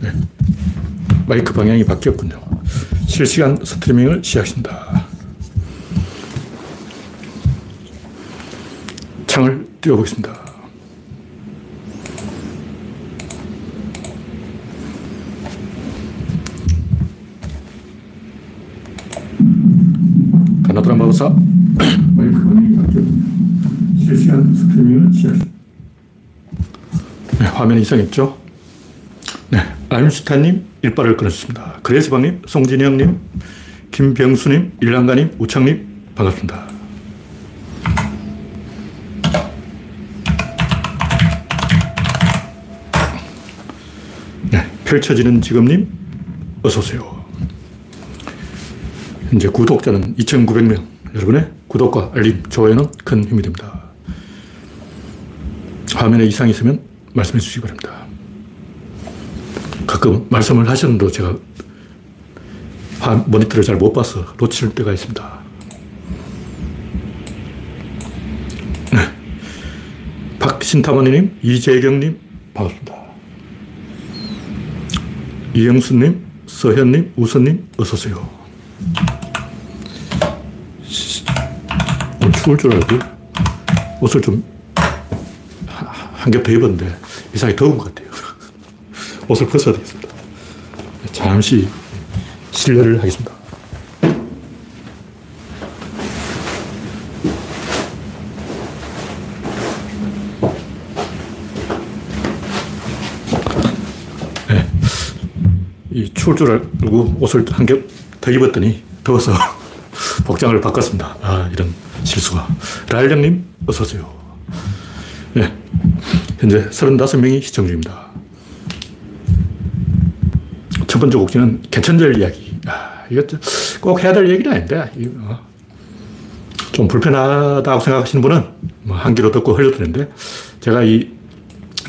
네. 마이크 방향이 바뀌었군요. 실시간 스트리밍을 시작합니다. 창을 띄워보겠습니다. 가나드라 마우사 마이크 방향이 바뀌었군요. 실시간 스트리밍을 시작합니다. 네, 화면 이상했죠? 네, 아임슈타님 일발을 끊었습니다. 그레스방님, 송진영님, 김병수님, 일랑가님, 우창님 반갑습니다. 네, 펼쳐지는 지금님 어서오세요. 현재 구독자는 2,900명. 여러분의 구독과 알림, 좋아요는 큰 힘이 됩니다. 화면에 이상이 있으면 말씀해 주시기 바랍니다. 가끔 말씀을 하셨는데 제가 모니터를 잘 못 봐서 놓칠 때가 있습니다. 네. 박신타모님, 이재경님, 반갑습니다. 이영수님, 서현님, 우선님, 어서오세요. 추울 줄 알고 옷을 좀 한 겹 더 입었는데 이상하게 더운 것 같아요. 옷을 벗어야 되겠습니다. 잠시 실례를 하겠습니다. 네. 이 추울 줄 알고 옷을 한 겹 더 입었더니 더워서 복장을 바꿨습니다. 아, 이런 실수가. 라일령님, 어서오세요. 네. 현재 35명이 시청 중입니다. 첫 번째 곡지는 개천절 이야기. 아, 이거 꼭 해야 될 얘기는 아닌데, 어. 좀 불편하다고 생각하시는 분은 뭐한 귀로 듣고 흘려드는데, 제가 이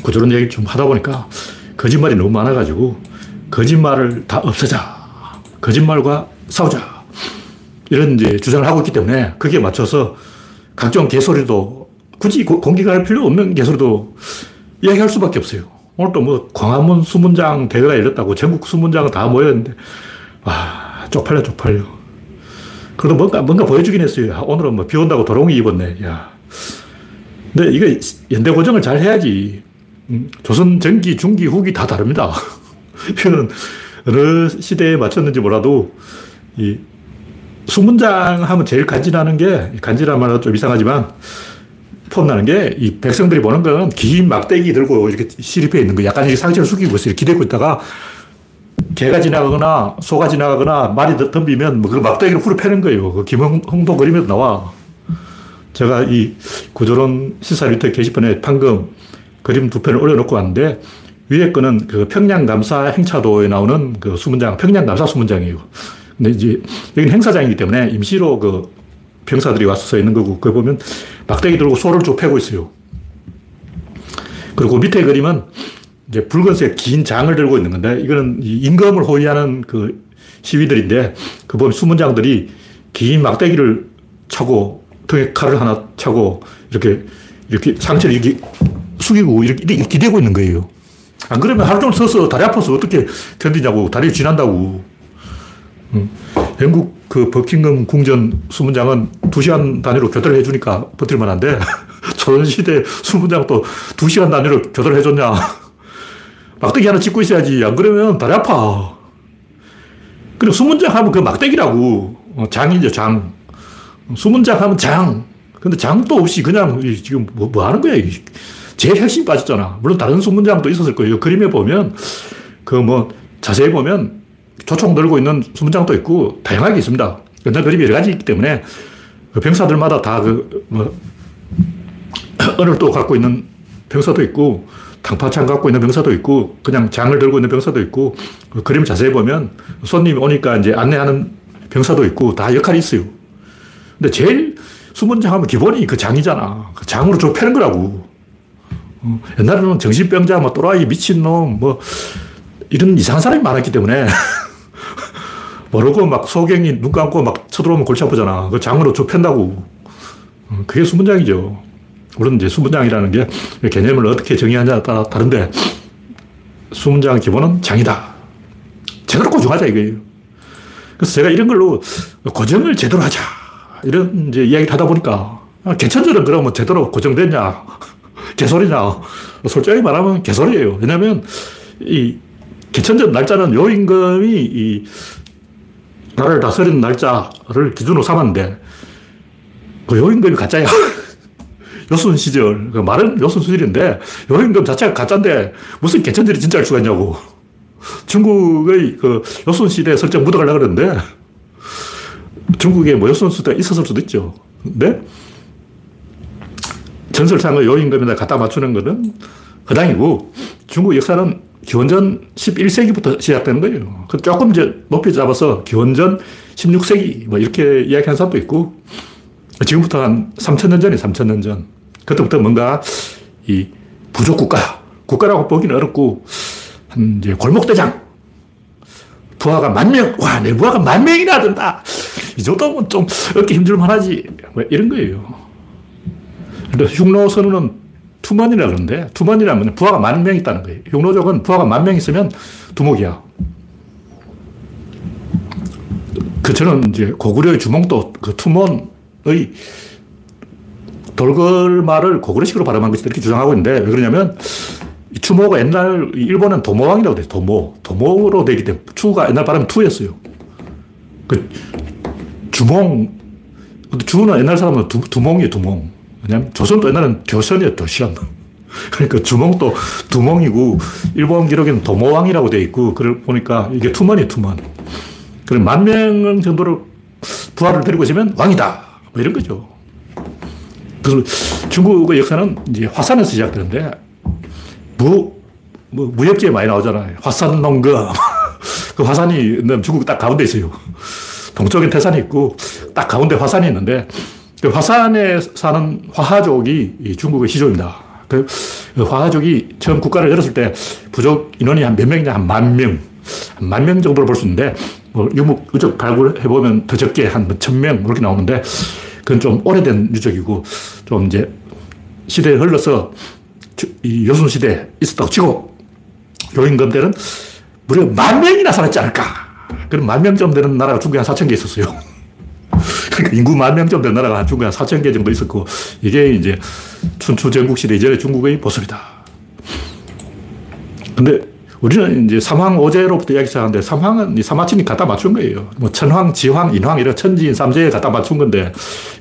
구조론 얘기 좀 하다 보니까 거짓말이 너무 많아가지고, 거짓말을 다 없애자. 거짓말과 싸우자. 이런 이제 주장을 하고 있기 때문에 거기에 맞춰서 각종 개소리도 굳이 공개할 필요 없는 개소리도 이야기할 수밖에 없어요. 오늘 또뭐 광화문 수문장 대회가 열렸다고 전국 수문장 다 모였는데, 아, 쪽팔려, 쪽팔려. 그래도 뭔가, 뭔가 보여주긴 했어요. 아, 오늘은 뭐 비 온다고 도롱이 입었네. 야. 근데 이거 연대 고정을 잘 해야지. 음, 조선 전기, 중기, 후기 다 다릅니다. 이거는 어느 시대에 맞췄는지 몰라도 이 수문장 하면 제일 간지나는 게, 간지란 말은 좀 이상하지만, 폼나는 게, 이 백성들이 보는 건긴 막대기 들고 이렇게 시립해 있는 거, 약간 이렇게 상체를 숙이고 있어요. 기대고 있다가, 개가 지나가거나, 소가 지나가거나, 말이 덤비면 뭐그 막대기를 후려 패는 거예요. 그 김홍도 그림에도 나와. 제가 이 구조론 시사 리터 게시판에 방금 그림 두 편을 올려놓고 왔는데, 위에 거는 그 평양 감사 행차도에 나오는 그 수문장, 평양 감사 수문장이에요. 근데 이제 여기는 행사장이기 때문에 임시로 그 병사들이 와서 서 있는 거고, 그 보면 막대기 들고 소를 쭉 패고 있어요. 그리고 밑에 그림은 이제 붉은색 긴 장을 들고 있는 건데, 이거는 임금을 호위하는 그 시위들인데, 그 보면 수문장들이 긴 막대기를 차고, 등에 칼을 하나 차고, 이렇게, 이렇게 상체를 이렇게 숙이고, 이렇게, 이렇게 기대고 있는 거예요. 안 그러면 하루 종일 서서 다리 아파서 어떻게 견디냐고, 다리를 지난다고. 음. 영국 그 버킹엄 궁전 수문장은 2시간 단위로 교대를 해주니까 버틸만 한데, 조선시대 수문장 또 2시간 단위로 교대를 해줬냐. 막대기 하나 짚고 있어야지. 안 그러면 다리 아파. 그리고 수문장 하면 그 막대기라고. 어, 장이죠, 장. 수문장 하면 장. 근데 장도 없이 그냥 지금 뭐, 뭐 하는 거야. 제일 핵심 빠졌잖아. 물론 다른 수문장도 있었을 거예요. 그림에 보면 그 뭐 자세히 보면 조총 들고 있는 수문장도 있고 다양하게 있습니다. 연장 그림이 여러 가지 있기 때문에 그 병사들마다 다 그 뭐 언을 또 갖고 있는 병사도 있고 당파창 갖고 있는 병사도 있고 그냥 장을 들고 있는 병사도 있고 그 그림 자세히 보면 손님이 오니까 이제 안내하는 병사도 있고 다 역할이 있어요. 근데 제일 수문장 하면 기본이 그 장이잖아. 그 장으로 좀 패는 거라고. 어, 옛날에는 정신병자, 뭐 또라이, 미친놈, 뭐 이런 이상한 사람이 많았기 때문에 모르고 막 소경이 눈 감고 막 쳐들어오면 골치 아프잖아. 그 장으로 좁힌다고. 어, 그게 수문장이죠. 물론 이제 수문장이라는 게 개념을 어떻게 정의하냐에 따라 다른데 수문장 기본은 장이다. 제대로 고정하자 이거예요. 그래서 제가 이런 걸로 고정을 제대로 하자. 이런 이제 이야기를 하다 보니까 아, 개천절은 그러면 제대로 고정됐냐? 개소리냐? 솔직하게 말하면 개소리예요. 왜냐면 이 개천절 날짜는 요 임금이 이 나라를 다스리는 날짜를 기준으로 삼았는데 그 요임금이 가짜야. 요순 시절. 그 말은 요순 시절인데 요임금 자체가 가짜인데 무슨 개천절이 진짜일 수가 있냐고. 중국의 그 요순 시대 설정 묻어가려고 그러는데 중국에 뭐 요순 시대가 있었을 수도 있죠. 근데 전설상의 요임금에다 갖다 맞추는 거는 허당이고 중국 역사는 기원전 11세기부터 시작되는 거예요. 그 조금 이제 높이 잡아서 기원전 16세기 뭐 이렇게 이야기하는 사람도 있고 지금부터 한 3천년 전에 3천년 전. 그때부터 뭔가 이 부족 국가, 국가라고 보기는 어렵고 한 이제 골목대장. 부하가 만 명, 와, 내 부하가 만 명이나 된다. 이 정도면 좀 얻기 힘들만 하지. 뭐 이런 거예요. 근데 흉노 선우는 투만이라 그러는데, 투만이라면 부하가 만 명 있다는 거예요. 흉노족은 부하가 만 명 있으면 두목이야. 그 저는 이제 고구려의 주몽도 그 투몬의 돌걸말을 고구려식으로 발음한 것이 이렇게 주장하고 있는데 왜 그러냐면 추모가 옛날 일본은 도모왕이라고 돼요. 도모. 도모로 되기 때문에 추가 옛날 발음이 투였어요. 그 주몽 주는 옛날 사람은 두, 두몽이에요. 두몽. 왜냐면 조선도 옛날엔 교선이에요. 교선. 그러니까 주몽도 두몽이고 일본 기록에는 도모왕이라고 돼 있고 그걸 보니까 이게 투먼이에요. 투먼. 그럼 만 명 정도로 부하를 데리고 있으면 왕이다. 뭐 이런 거죠. 그래서 중국의 역사는 이제 화산에서 시작되는데 무, 뭐 무협지에 많이 나오잖아요. 화산 농금. 그 화산이 중국 딱 가운데 있어요. 동쪽엔 태산이 있고 딱 가운데 화산이 있는데 그 화산에 사는 화하족이 중국의 시조입니다. 그 화하족이 처음 국가를 열었을 때 부족 인원이 한 몇 명이냐? 한 만 명. 한 만 명 정도로 볼 수 있는데 뭐 유목, 유적 발굴해보면 더 적게 한 천 명 이렇게 나오는데 그건 좀 오래된 유적이고 좀 이제 시대에 흘러서 이 요순 시대에 있었다고 치고 요임금 때는 무려 만 명이나 살았지 않을까. 그럼 만 명쯤 되는 나라가 중국에 한 4천 개 있었어요. 그러니까 인구 만 명쯤 되는 나라가 중국에 한 4천 개 정도 있었고 이게 이제 춘추 전국 시대 이전의 중국의 모습이다. 근데 우리는 이제 삼황 오제로부터 이야기 시작하는데 삼황은 이 사마친이 갖다 맞춘 거예요. 뭐 천황, 지황, 인황 이런 천지인 삼재에 갖다 맞춘 건데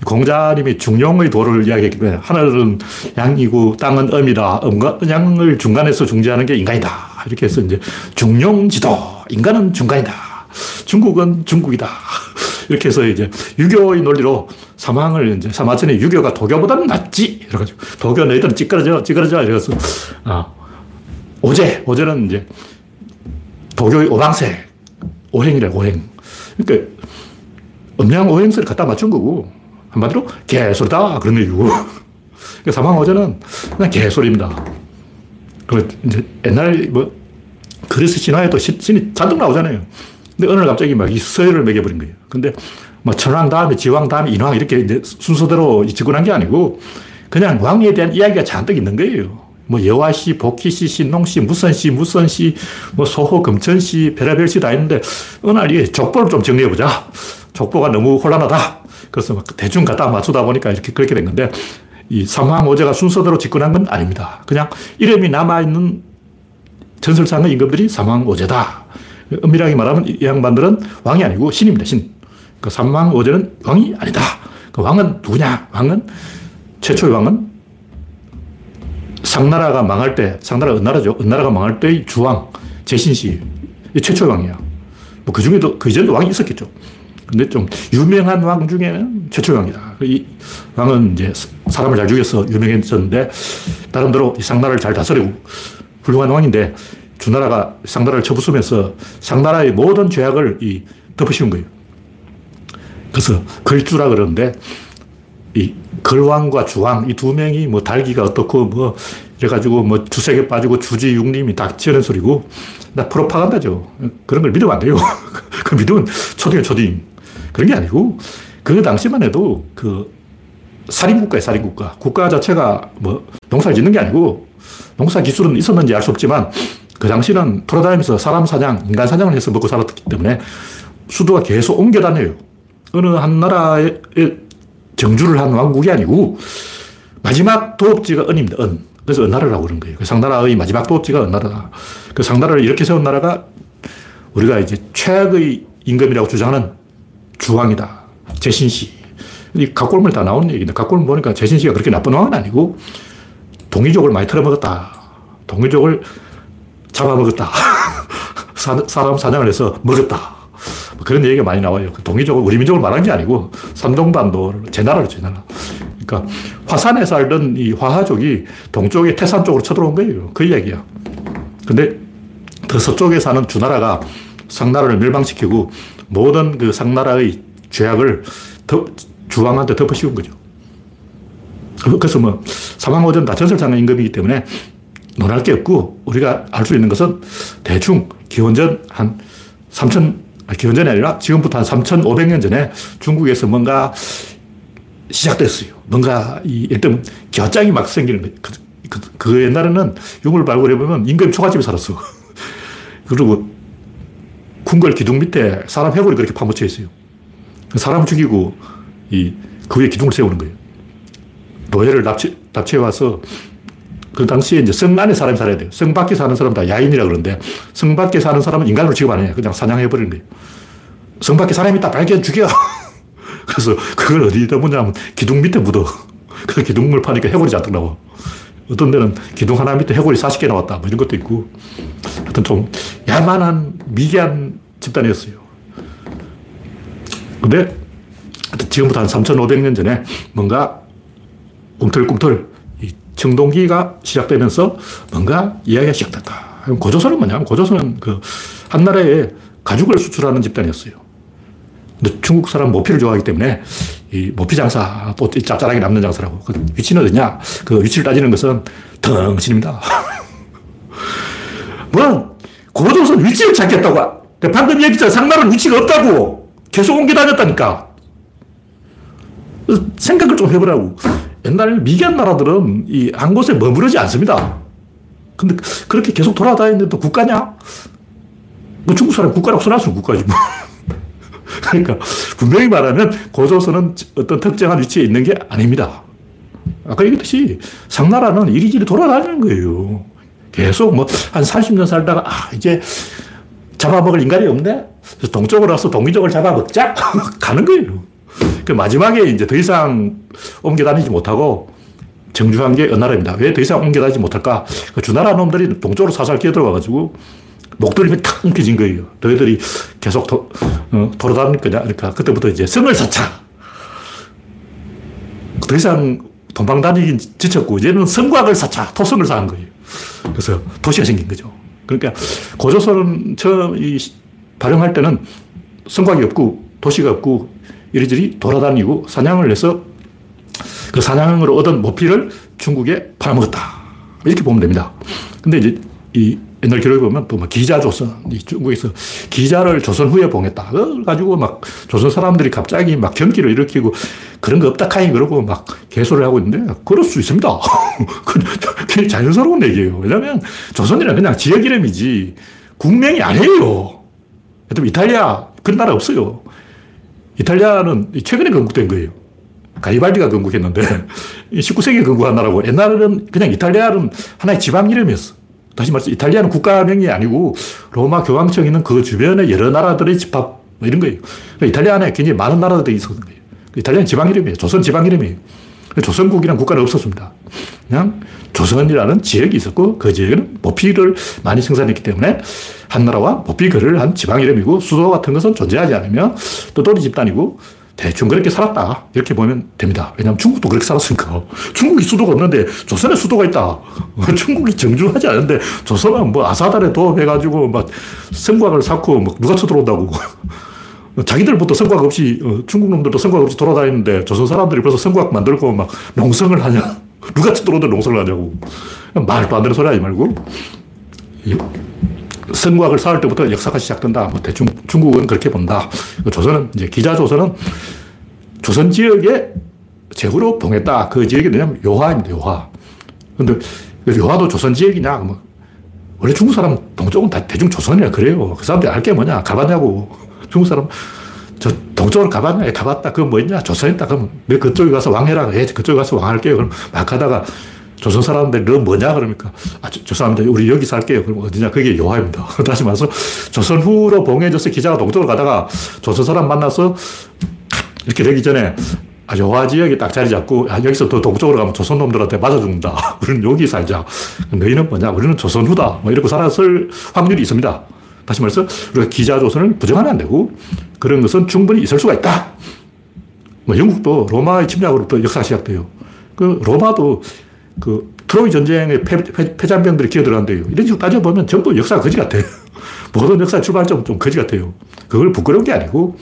공자님이 중용의 도를 이야기했기 때문에 하늘은 양이고 땅은 음이다. 음과 양을 중간에서 중재하는 게 인간이다. 이렇게 해서 이제 중용지도 인간은 중간이다. 중국은 중국이다. 이렇게 해서 이제 유교의 논리로 사망을 이제 사마천의 유교가 도교보다는 낫지. 이래가지고 도교 너희들은 찌그러져, 찌그러져. 이래서 아, 오제, 오제는 이제 도교의 오방색, 오행이래, 오행. 그러니까 음양 오행설을 갖다 맞춘 거고, 한마디로 개소리다. 그런 얘기고. 그러니까 사망오제는 그냥 개소리입니다. 그 이제 옛날 뭐, 그리스 신화에도 신 이 잔뜩 나오잖아요. 근데 어느 날 갑자기 막 이 서열을 매겨버린 거예요. 근데 뭐 천왕 다음에 지왕 다음에 인왕 이렇게 순서대로 집권한 게 아니고 그냥 왕에 대한 이야기가 잔뜩 있는 거예요. 뭐 여화씨, 복희씨, 신농씨, 무선씨, 무선씨, 뭐 소호, 금천씨, 별의별 씨다 있는데 어느 날 이게 족보를 좀 정리해보자. 족보가 너무 혼란하다. 그래서 막 대충 갖다 맞추다 보니까 이렇게 그렇게 된 건데 이 삼황오제가 순서대로 집권한 건 아닙니다. 그냥 이름이 남아있는 전설상의 임금들이 삼황오제다. 엄밀하게 말하면 이 양반들은 왕이 아니고 신입니다, 신. 그 삼황오제는 왕이 아니다. 그 왕은 누구냐? 왕은 최초의 왕은 상나라가 망할 때, 상나라가 은나라죠. 은나라가 망할 때의 주왕, 제신씨. 최초의 왕이야. 뭐 그 중에도, 그 이전도 왕이 있었겠죠. 근데 좀 유명한 왕 중에는 최초의 왕이다. 이 왕은 이제 사람을 잘 죽여서 유명했었는데, 나름대로 상나라를 잘 다스리고 훌륭한 왕인데, 주나라가 상나라를 쳐부수면서 상나라의 모든 죄악을 이 덮으시는 거예요. 그래서 걸주라 그러는데, 이 걸왕과 주왕 이 두 명이 뭐 달기가 어떻고 뭐 이래가지고 뭐 주색에 빠지고 주지 육림이 닥치는 소리고 나 프로파간다죠. 그런 걸 믿으면 안 돼요. 그 믿으면 초딩 초딩. 그런 게 아니고 그 당시만 해도 그 살인국가에 살인국가. 국가 자체가 뭐 농사를 짓는 게 아니고 농사 기술은 있었는지 알 수 없지만 그 당시는 돌아다니면서 사람 사냥, 인간 사냥을 해서 먹고 살았기 때문에 수도가 계속 옮겨 다녀요. 어느 한 나라에 정주를 한 왕국이 아니고 마지막 도읍지가 은입니다. 은. 그래서 은나라라고 그런 거예요. 그 상나라의 마지막 도읍지가 은나라다. 그 상나라를 이렇게 세운 나라가 우리가 이제 최악의 임금이라고 주장하는 주왕이다. 제신씨. 이 각골물 다 나오는 얘기인데 각골물 보니까 제신씨가 그렇게 나쁜 왕은 아니고 동이족을 많이 털어먹었다. 동이족을 잡아먹었다. 사람 사냥을 해서 먹었다. 뭐 그런 얘기가 많이 나와요. 그 동이족을 우리 민족을 말한 게 아니고 산동반도 제 나라로 제 나라. 그러니까 화산에 살던 이 화하족이 동쪽의 태산 쪽으로 쳐들어온 거예요. 그 이야기야. 근데 더 서쪽에 사는 주나라가 상나라를 멸망시키고 모든 그 상나라의 죄악을 더 주왕한테 덮어 씌운 거죠. 그래서 뭐 사망오전 다 전설장의 임금이기 때문에 논할 게 없고 우리가 알 수 있는 것은 대충 기원전 한 3천, 기원전이 아니라 지금부터 한 3,500년 전에 중국에서 뭔가 시작됐어요. 뭔가 이 일단 겨장이 막 생기는 거예요. 그, 그, 그 옛날에는 유물 발굴해보면 임금이 초가집에 살았어. 그리고 궁궐 기둥 밑에 사람 해골이 그렇게 파묻혀 있어요. 사람 죽이고 이, 그 위에 기둥을 세우는 거예요. 노예를 납치, 납치해 와서 그 당시에 이제 성 안에 사람이 살아야 돼요. 성 밖에 사는 사람 다 야인이라 그러는데 성 밖에 사는 사람은 인간으로 취급 안 해요. 그냥 사냥해버리는 거예요. 성 밖에 사람이 딱 발견 죽여. 그래서 그걸 어디다 묻냐면 기둥 밑에 묻어. 그 기둥을 파니까 해골이 잔뜩 나와. 어떤 데는 기둥 하나 밑에 해골이 40개 나왔다. 뭐 이런 것도 있고. 하여튼 좀 야만한 미개한 집단이었어요. 근데 지금부터 한 3,500년 전에 뭔가 꿈틀꿈틀 이 청동기가 시작되면서 뭔가 이야기가 시작됐다. 고조선은 뭐냐면 고조선은 그 한 나라에 가죽을 수출하는 집단이었어요. 근데 중국 사람 모피를 좋아하기 때문에 이 모피 장사, 또 짭짤하게 남는 장사라고. 그 위치는 어디냐? 그 위치를 따지는 것은 덩신입니다. 뭐, 고조선 위치를 찾겠다고. 방금 얘기했잖아. 상나라는 위치가 없다고. 계속 옮겨 다녔다니까. 생각을 좀 해보라고. 옛날 미개한 나라들은 이 한 곳에 머무르지 않습니다. 근데 그렇게 계속 돌아다니는데 또 국가냐? 뭐 중국 사람 국가라고 써놨으면 국가지 뭐. 그러니까 분명히 말하면 고조선은 어떤 특정한 위치에 있는 게 아닙니다. 아까 얘기했듯이 상나라는 이리저리 돌아다니는 거예요. 계속 뭐 한 30년 살다가 아 이제 잡아먹을 인간이 없네? 동쪽으로 와서 동민족을 잡아먹자? 가는 거예요. 그 마지막에 이제 더 이상 옮겨 다니지 못하고 정주한 게 은나라입니다. 왜 더 이상 옮겨 다니지 못할까? 그 주나라 놈들이 동쪽으로 살살 끼어들어가지고 목도림이 탁 움켜진 거예요. 너희들이 계속 도, 어, 돌아다닐 거냐? 그러니까 그때부터 이제 성을 쌓자. 더 이상 도망 다니긴 지쳤고, 이제는 성곽을 쌓자. 토성을 쌓은 거예요. 그래서 도시가 생긴 거죠. 그러니까 고조선은 처음 이 발용할 때는 성곽이 없고 도시가 없고 이리저리 돌아다니고 사냥을 해서 그 사냥으로 얻은 모피를 중국에 팔아먹었다. 이렇게 보면 됩니다. 근데 이제 이 옛날 기록에 보면 또 막 기자 조선, 중국에서 기자를 조선 후에 봉했다. 그걸 가지고 막 조선 사람들이 갑자기 막 경기를 일으키고 그런 거 없다 카이 그러고 막 개소를 하고 있는데 그럴 수 있습니다. 그게 자연스러운 얘기예요. 왜냐면 조선이란 그냥 지역 이름이지 국명이 아니에요. 이탈리아 그런 나라 없어요. 이탈리아는 최근에 건국된 거예요. 가이발디가 건국했는데 19세기에 건국한 나라고 옛날에는 그냥 이탈리아는 하나의 지방 이름이었어. 다시 말해서 이탈리아는 국가명이 아니고 로마 교황청 있는 그 주변에 여러 나라들의 집합 뭐 이런 거예요. 그러니까 이탈리아 안에 굉장히 많은 나라들이 있었던 거예요. 이탈리아는 지방 이름이에요. 조선 지방 이름이에요. 조선국이라는 국가는 없었습니다. 그냥 조선이라는 지역이 있었고 그 지역에는 모피를 많이 생산했기 때문에 한나라와 모피 거래를 한 지방 이름이고 수도 같은 것은 존재하지 않으며 또돌이 집단이고 대충 그렇게 살았다. 이렇게 보면 됩니다. 왜냐하면 중국도 그렇게 살았으니까. 중국이 수도가 없는데 조선에 수도가 있다. 중국이 정주하지 않은데 조선은 뭐 아사달에 도움해가지고 막 성곽을 쌓고 막 누가 쳐들어온다고. 자기들부터 성곽 없이 어, 중국 놈들도 성곽 없이 돌아다니는데 조선 사람들이 벌써 성곽 만들고 막 농성을 하냐. 누가 쳐들어오는데 농성을 하냐고. 말도 안 되는 소리 하지 말고. 성곽을 쌓을 때부터 역사가 시작된다. 뭐 대충 중국은 그렇게 본다. 조선은 이제 기자 조선은 조선 지역에 제후로 봉했다. 그 지역이 뭐냐면 요하입니다. 요하. 근데 요하도 조선 지역이냐? 뭐 원래 중국 사람 동쪽은 다 대중 조선이라 그래요. 그 사람들이 알 게 뭐냐? 가봤냐고. 중국 사람 저 동쪽으로 가봤냐? 예, 가봤다. 그건 뭐냐? 조선이다. 그럼 너 그쪽에 가서 왕해라. 예, 그쪽에 가서 왕할게요. 그럼 막 하다가 조선 사람들 너 뭐냐? 그러니까 아, 저, 죄송합니다. 우리 여기 살게요. 그럼 어디냐? 그게 요하입니다. 다시 말해서 조선 후로 봉해져서 기자가 동쪽으로 가다가 조선 사람 만나서 이렇게 되기 전에 아, 요하 지역에 딱 자리 잡고 아, 여기서 더 동쪽으로 가면 조선 놈들한테 맞아 죽는다. 우리는 여기 살자. 너희는 뭐냐? 우리는 조선 후다. 뭐 이러고 살았을 확률이 있습니다. 다시 말해서 우리가 기자 조선을 부정하면 안 되고 그런 것은 충분히 있을 수가 있다. 뭐 영국도 로마의 침략으로부터 역사 시작돼요. 그 로마도 그 트로이 전쟁의 패, 패, 잔병들이 기어들어간대요. 이런 식으로 따져보면 전부 역사가 거지 같아요. 모든 역사 출발점 좀 거지 같아요. 그걸 부끄러운 게 아니고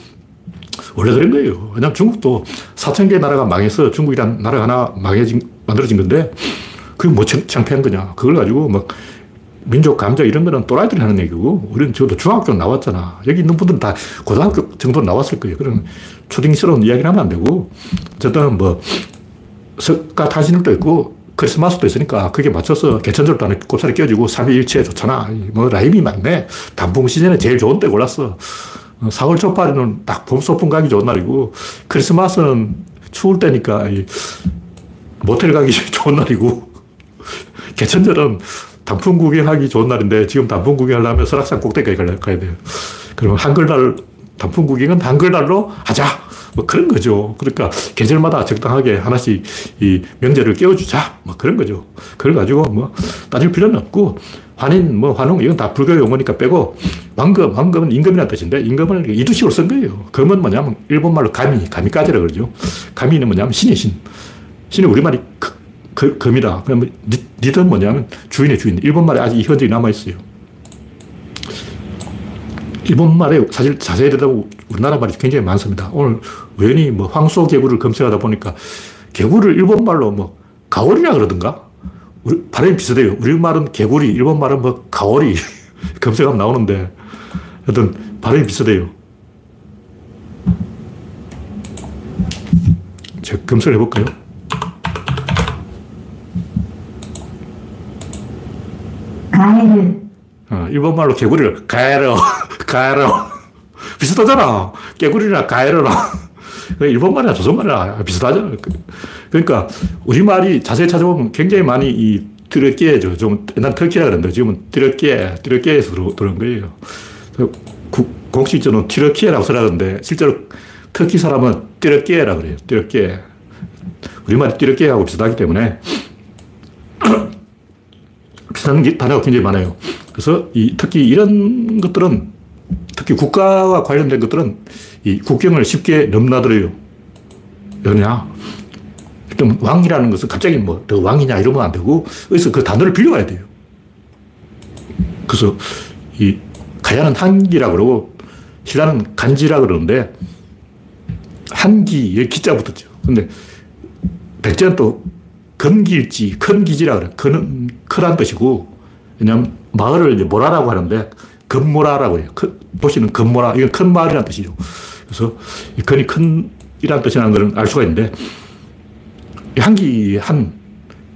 원래 그런 거예요. 왜냐하면 중국도 4천 개의 나라가 망해서 중국이란 나라가 하나 망해진, 만들어진 건데 그게 뭐 창피한 거냐. 그걸 가지고 막 민족 감정 이런 거는 또라이들이 하는 얘기고 우리는 저도 중학교 나왔잖아. 여기 있는 분들은 다 고등학교 정도 나왔을 거예요. 그런 초딩스러운 이야기를 하면 안 되고 어쨌든 뭐 석가 타신일도 있고 크리스마스도 있으니까 그게 맞춰서 개천절도 안에 꼽살이 껴지고 3일일치에 좋잖아. 뭐 라임이 많네. 단풍 시즌에 제일 좋은 때 골랐어. 4월 초파리는 딱 봄 소풍 가기 좋은 날이고 크리스마스는 추울 때니까 모텔 가기 좋은 날이고 개천절은 단풍 구경하기 좋은 날인데 지금 단풍 구경하려면 설악산 꼭대기까지 가야 돼요. 그러면 한글날 단풍 구경은 한글날로 하자. 뭐 그런 거죠. 그러니까 계절마다 적당하게 하나씩 이 명제를 깨워주자. 뭐 그런 거죠. 그걸 가지고 뭐 따질 필요는 없고 환인, 뭐 환웅 이건 다 불교 용어니까 빼고 왕금, 왕금은 임금이라는 뜻인데 임금을 이두식으로 쓴 거예요. 금은 뭐냐면 일본말로 가미, 가미까지라 그러죠. 가미는 뭐냐면 신의 신. 신의 우리말이 그, 금이다. 그러면 니든 뭐냐면 주인의 주인. 일본 말에 아직 이 현적이 남아있어요. 일본 말에 사실 자세히 들여다보고 우리나라 말이 굉장히 많습니다. 오늘 우연히 뭐 황소 개구를 검색하다 보니까 개구를 일본 말로 뭐 가오리라 그러던가? 우리 발음이 비슷해요. 우리말은 개구리, 일본 말은 뭐 가오리. 검색하면 나오는데 하여튼 발음이 비슷해요. 제가 검색을 해볼까요? 가에르. 어, 일본말로 개구리를 가에르, 가에르. 비슷하잖아. 개구리나 가에르나. 일본말이나 조선말이나 비슷하잖아. 그러니까 우리말이 자세히 찾아보면 굉장히 많이 이 트르키에죠. 좀 옛날 터키라 그랬는데 지금은 트르키에, 트르키에서 들어온 거예요. 공식적으로 트르키에라고 쓰라는데 실제로 터키 사람은 트르키에라 그래요. 트르키에. 우리말이 트르키에하고 비슷하기 때문에 비슷한 단어가 굉장히 많아요. 그래서 이 특히 이런 것들은 특히 국가와 관련된 것들은 이 국경을 쉽게 넘나들어요. 왜냐? 일단 왕이라는 것은 갑자기 뭐, 너 왕이냐 이러면 안 되고, 어디서 그 단어를 빌려가야 돼요. 그래서 이 가야는 한기라 그러고, 신라는 간지라 그러는데, 한기, 여 기자 붙었죠. 근데 백제는 또 금기일지, 큰 기지라 그래. 큰, 크란 뜻이고, 왜냐면 마을을 이제 모라라고 하는데, 금모라라고 해요. 큰, 도시는 금모라. 이건 큰 마을이라는 뜻이죠. 그래서 이 근이 큰, 이란 뜻이라는 걸 알 수가 있는데, 한기, 한,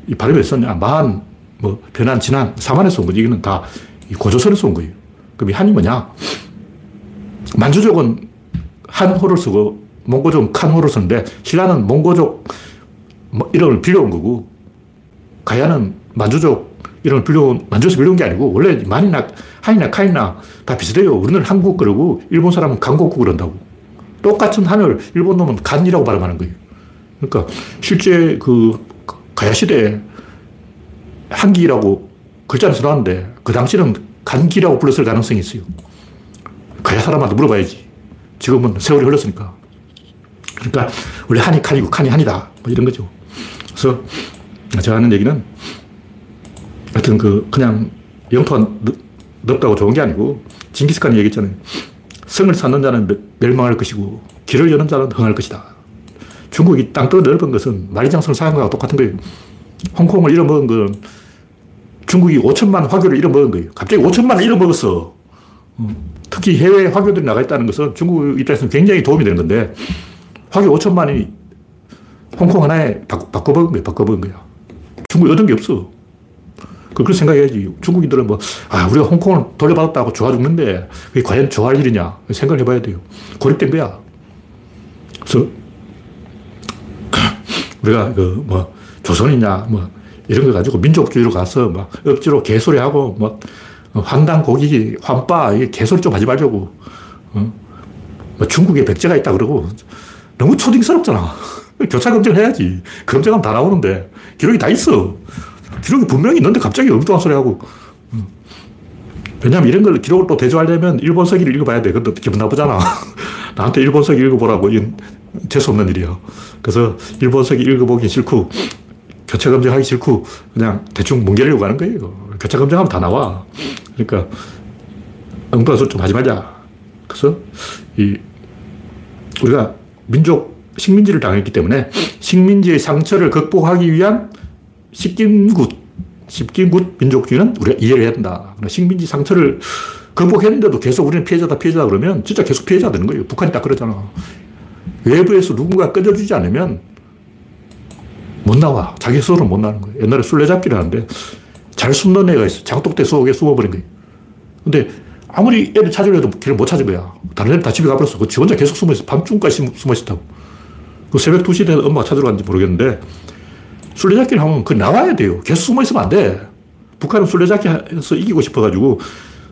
이 발음이 왜 썼냐. 만, 뭐, 변한, 지난, 사만에서 온 거지. 이거는 다 고조선에서 온 거예요. 그럼 이 한이 뭐냐? 만주족은 한호를 쓰고, 몽고족은 칸호를 쓰는데, 신라는 몽고족 뭐 이름을 빌려온 거고, 가야는 만주족 이름을 빌려온, 만주에서 빌려온 게 아니고, 원래 만이나, 한이나 칸이나 다 비슷해요. 우리는 한국 그러고, 일본 사람은 간국구 그런다고. 똑같은 한을 일본 놈은 간이라고 발음하는 거예요. 그러니까 실제 그 가야 시대에 한기라고 글자를 써놨는데 그 당시는 간기라고 불렀을 가능성이 있어요. 가야 사람한테 물어봐야지. 지금은 세월이 흘렀으니까. 그러니까 원래 한이 칸이고 칸이 한이다. 뭐 이런 거죠. 그래서 제가 하는 얘기는 하여튼 그 그냥 영토가 넓다고 좋은 게 아니고 징기스칸이 얘기했잖아요. 성을 쌓는 자는 멸망할 것이고 길을 여는 자는 흥할 것이다. 중국이 땅도 넓은 것은 만리장성을 쌓은 거하고 똑같은 거예요. 홍콩을 잃어먹은 건 중국이 5천만 화교를 잃어먹은 거예요. 갑자기 5천만을 잃어먹었어. 특히 해외 화교들이 나가 있다는 것은 중국 입장에서는 굉장히 도움이 되는 건데 화교 5천만이 홍콩 하나에 바꿔, 바꿔 먹은 거야. 바꿔먹은 거야. 중국이 얻은 게 없어. 그걸 생각해야지. 중국인들은 뭐, 아, 우리가 홍콩을 돌려받았다고 좋아 죽는데, 그게 과연 좋아할 일이냐. 생각을 해봐야 돼요. 고립된 거야. 그래서, 우리가 그, 뭐, 조선이냐, 뭐, 이런 거 가지고 민족주의로 가서 막 억지로 개소리하고, 뭐, 황당 고기, 환빠, 이게 개소리 좀 하지 말자고. 어? 뭐 중국에 백제가 있다 그러고, 너무 초딩스럽잖아. 교차 검증을 해야지. 검증하면 다 나오는데, 기록이 다 있어. 기록이 분명히 있는데 갑자기 엉뚱한 소리 하고. 왜냐면 이런 걸 기록을 또 대조하려면 일본 서기를 읽어봐야 돼. 근데 기분 나쁘잖아. 나한테 일본 서기 읽어보라고. 이건 재수없는 일이야. 그래서 일본 서기 읽어보기 싫고, 교차 검증하기 싫고, 그냥 대충 뭉개려고 하는 거예요. 교차 검증하면 다 나와. 그러니까, 엉뚱한 소리 좀 하지 말자. 그래서, 이, 우리가 민족 식민지를 당했기 때문에 식민지의 상처를 극복하기 위한 식긴굿, 식긴굿 민족주의는 우리가 이해를 해야 된다. 식민지 상처를 극복했는데도 계속 우리는 피해자다, 피해자다 그러면 진짜 계속 피해자 되는 거예요. 북한이 딱 그러잖아. 외부에서 누군가 끊어주지 않으면 못 나와. 자기 스스로 못 나는 거예요. 옛날에 술래잡기를 하는데 잘 숨는 애가 있어. 장독대 속에 숨어버린 거예요. 근데 아무리 애를 찾으려도 길을 못 찾은 거야. 다른 애들 다 집에 가버렸어. 그지 혼자 계속 숨어 있어. 밤중까지 숨어 있었다고. 그 새벽 2시 되면 엄마가 찾으러 갔는지 모르겠는데 술래잡기를 하면 그 나와야 돼요. 계속 숨어 있으면 안 돼. 북한은 술래잡기 해서 이기고 싶어가지고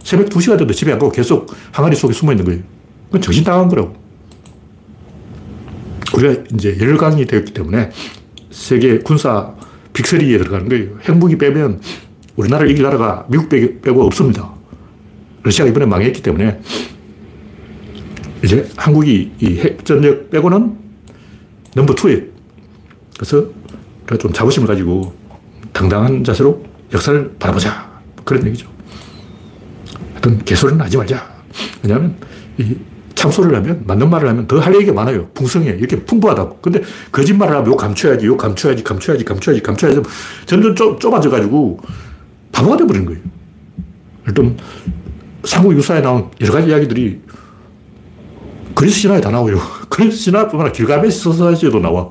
새벽 2시가 됐는데 집에 안 가고 계속 항아리 속에 숨어 있는 거예요. 그건 정신 당한 거라고. 우리가 이제 열강이 되었기 때문에 세계 군사 빅리에 들어가는 거예요. 핵무기 빼면 우리나라를 이길 나라가 미국 빼고 없습니다. 러시아가 이번에 망했기 때문에 이제 한국이 이 핵전력 빼고는 넘버 투에 그래서 좀 자부심을 가지고 당당한 자세로 역사를 바라보자. 그런 얘기죠. 하여튼 개소리는 하지 말자. 왜냐하면 이 참소를 하면, 맞는 말을 하면 더 할 얘기가 많아요. 풍성해. 이렇게 풍부하다고. 근데 거짓말을 하면 요 감춰야지, 요 감춰야지, 감춰야지, 감춰야지, 감춰야지. 점점 좁, 좁아져가지고 바보가 돼버리는 거예요. 일단 삼국 유사에 나온 여러 가지 이야기들이 그리스 신화에 다 나와요. 그리스 신화뿐만 아니라 길가메시 서사시에도 나와.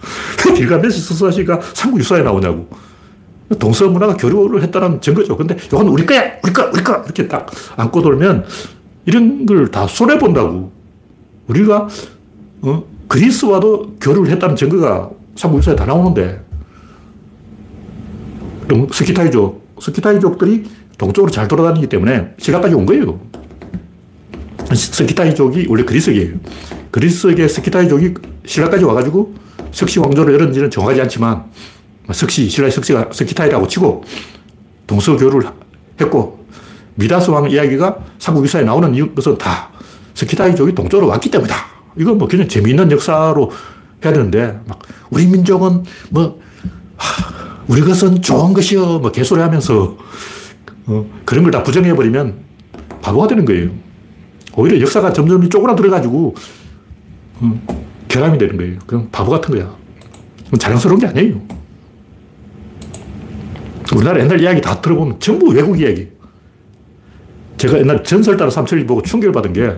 길가메시 서사시가 삼국 유사에 나오냐고. 동서 문화가 교류를 했다는 증거죠. 근데 이건 우리 거야! 우리 거! 우리 거! 이렇게 딱 안고 돌면 이런 걸 다 손해본다고. 우리가, 어? 그리스와도 교류를 했다는 증거가 삼국 유사에 다 나오는데. 그럼 스키타이족, 스키타이족들이 동쪽으로 잘 돌아다니기 때문에 신라까지 온 거예요. 스키타이족이 원래 그리스계예요. 그리스계 스키타이족이 신라까지 와가지고 석씨 왕조를 열었는지는 정확하지 않지만 석씨, 신라의 석씨가 스키타이라고 치고 동서교류를 했고 미다스 왕 이야기가 삼국유사에 나오는 것은 다 스키타이족이 동쪽으로 왔기 때문이다. 이건 뭐 그냥 재미있는 역사로 해야 되는데 막 우리 민족은 뭐 하, 우리 것은 좋은 것이요 뭐 개소리 하면서 어, 그런 걸 다 부정해버리면 바보가 되는 거예요. 오히려 역사가 점점 쪼그라들어가지고 음, 결함이 되는 거예요. 그냥 바보 같은 거야. 자랑스러운 게 아니에요. 우리나라 옛날 이야기 다 들어보면 전부 외국 이야기. 제가 옛날 전설 따라 삼천리 보고 충격을 받은 게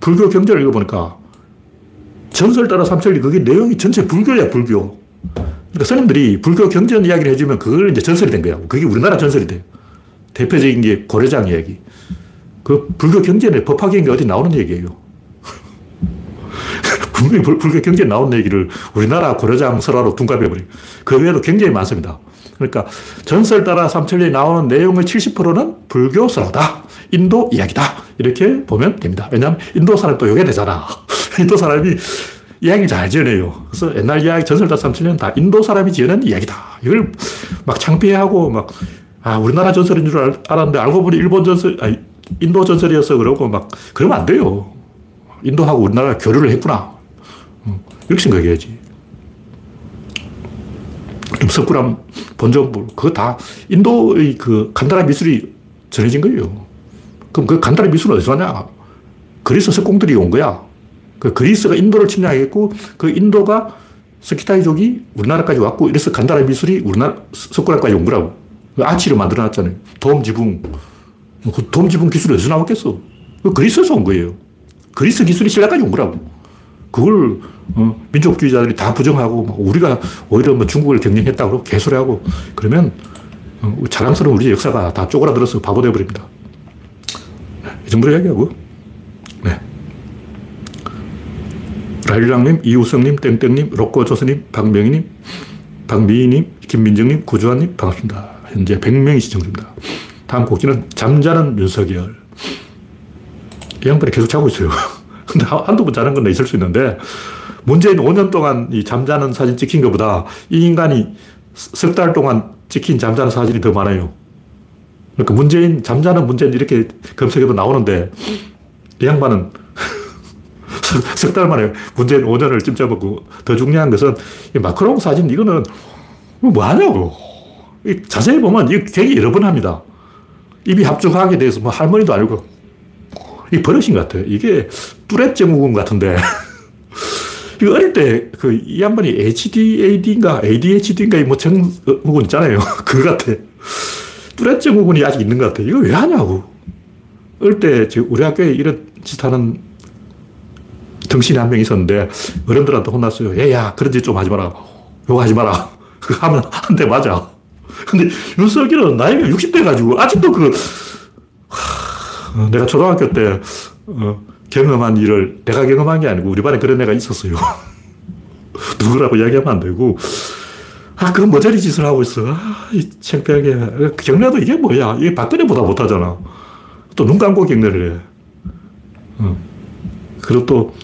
불교 경전을 읽어보니까 전설 따라 삼천리 그게 내용이 전체 불교야, 불교. 그러니까 스님들이 불교 경전 이야기를 해주면 그걸 이제 전설이 된 거야. 그게 우리나라 전설이 돼. 대표적인 게 고려장 이야기. 그 불교 경전에 법화경이 어디 나오는 얘기예요. 분명히 불, 교 경전에 나오는 얘기를 우리나라 고려장 설화로 둔갑해버려요. 그 외에도 굉장히 많습니다. 그러니까 전설 따라 삼천리에 나오는 내용의 70%는 불교 설화다. 인도 이야기다. 이렇게 보면 됩니다. 왜냐하면 인도 사람 또 요게 되잖아. 인도 사람이 이야기를 잘 지어내요. 그래서 옛날 이야기 전설 따라 삼천리는 다 인도 사람이 지어낸 이야기다. 이걸 막 창피하고 막 아, 우리나라 전설인 줄 알았는데 알고 보니 일본 전설, 아니, 인도 전설이어서 그러고 막, 그러면 안 돼요. 인도하고 우리나라 교류를 했구나. 이렇게 생각해야지. 석굴암 본정부, 그거 다 인도의 그 간단한 미술이 전해진 거예요. 그럼 그 간단한 미술은 어디서 왔냐? 그리스 석공들이 온 거야. 그 그리스가 인도를 침략했고, 그 인도가 스키타이족이 우리나라까지 왔고, 이래서 간단한 미술이 우리나라 석굴암까지 온 거라고. 그 아치를 만들어 놨잖아요. 돔 지붕. 그돔 지붕 기술이 어디서 나왔겠어? 그 그리스에서 온 거예요. 그리스 기술이 신라까지 온 거라고. 그걸 어, 민족주의자들이 다 부정하고 우리가 오히려 뭐 중국을 경쟁했다고 개소리하고 그러면 어, 자랑스러운 우리 역사가 다 쪼그라들어서 바보 되어버립니다. 이 정도로 이야기하고. 네. 라일랑님, 이우성님, 땡땡님, 로꼬조스님, 박명희님, 박미희님, 김민정님, 구주환님, 반갑습니다. 현재 100명이 시청 중입니다. 다음 곡지는 잠자는 윤석열. 이 양반이 계속 자고 있어요. 근데 한두 번 자는 건 있을 수 있는데, 문재인 5년 동안 이 잠자는 사진 찍힌 것보다 이 인간이 석 달 동안 찍힌 잠자는 사진이 더 많아요. 그러니까 문재인, 잠자는 문재인 이렇게 검색해도 나오는데, 이 양반은 석 달 만에 문재인 5년을 찜쪄먹고, 더 중요한 것은 이 마크롱 사진, 이거는 뭐 하냐고. 자세히 보면 이 되게 여러 번 합니다. 입이 합중하게 돼서 뭐 할머니도 아니고, 이 버릇인 것 같아요. 이게 뚜렛 증후군 같은데. 이거 어릴 때 그 이 양반이 HDAD인가 ADHD인가 뭐 증후군 있잖아요. 그거 같아. 뚜렛 증후군이 아직 있는 것 같아. 이거 왜 하냐고. 어릴 때 우리 학교에 이런 짓 하는 등신이 한 명 있었는데 어른들한테 혼났어요. 얘야, 그런 짓 좀 하지 마라. 요거 하지 마라. 그거 하면 한 대 맞아. 근데 윤석열은 나이가 60대 가지고 아직도 그, 하, 내가 초등학교 때, 어, 경험한 일을 내가 경험한 게 아니고 우리 반에 그런 애가 있었어요. 누구라고 이야기하면 안 되고, 아, 그 머저리 짓을 하고 있어. 아, 이 창피하게. 경례도 이게 뭐야. 이게 박근혜보다 못하잖아. 또 눈 감고 경례를 해. 어. 그리고 또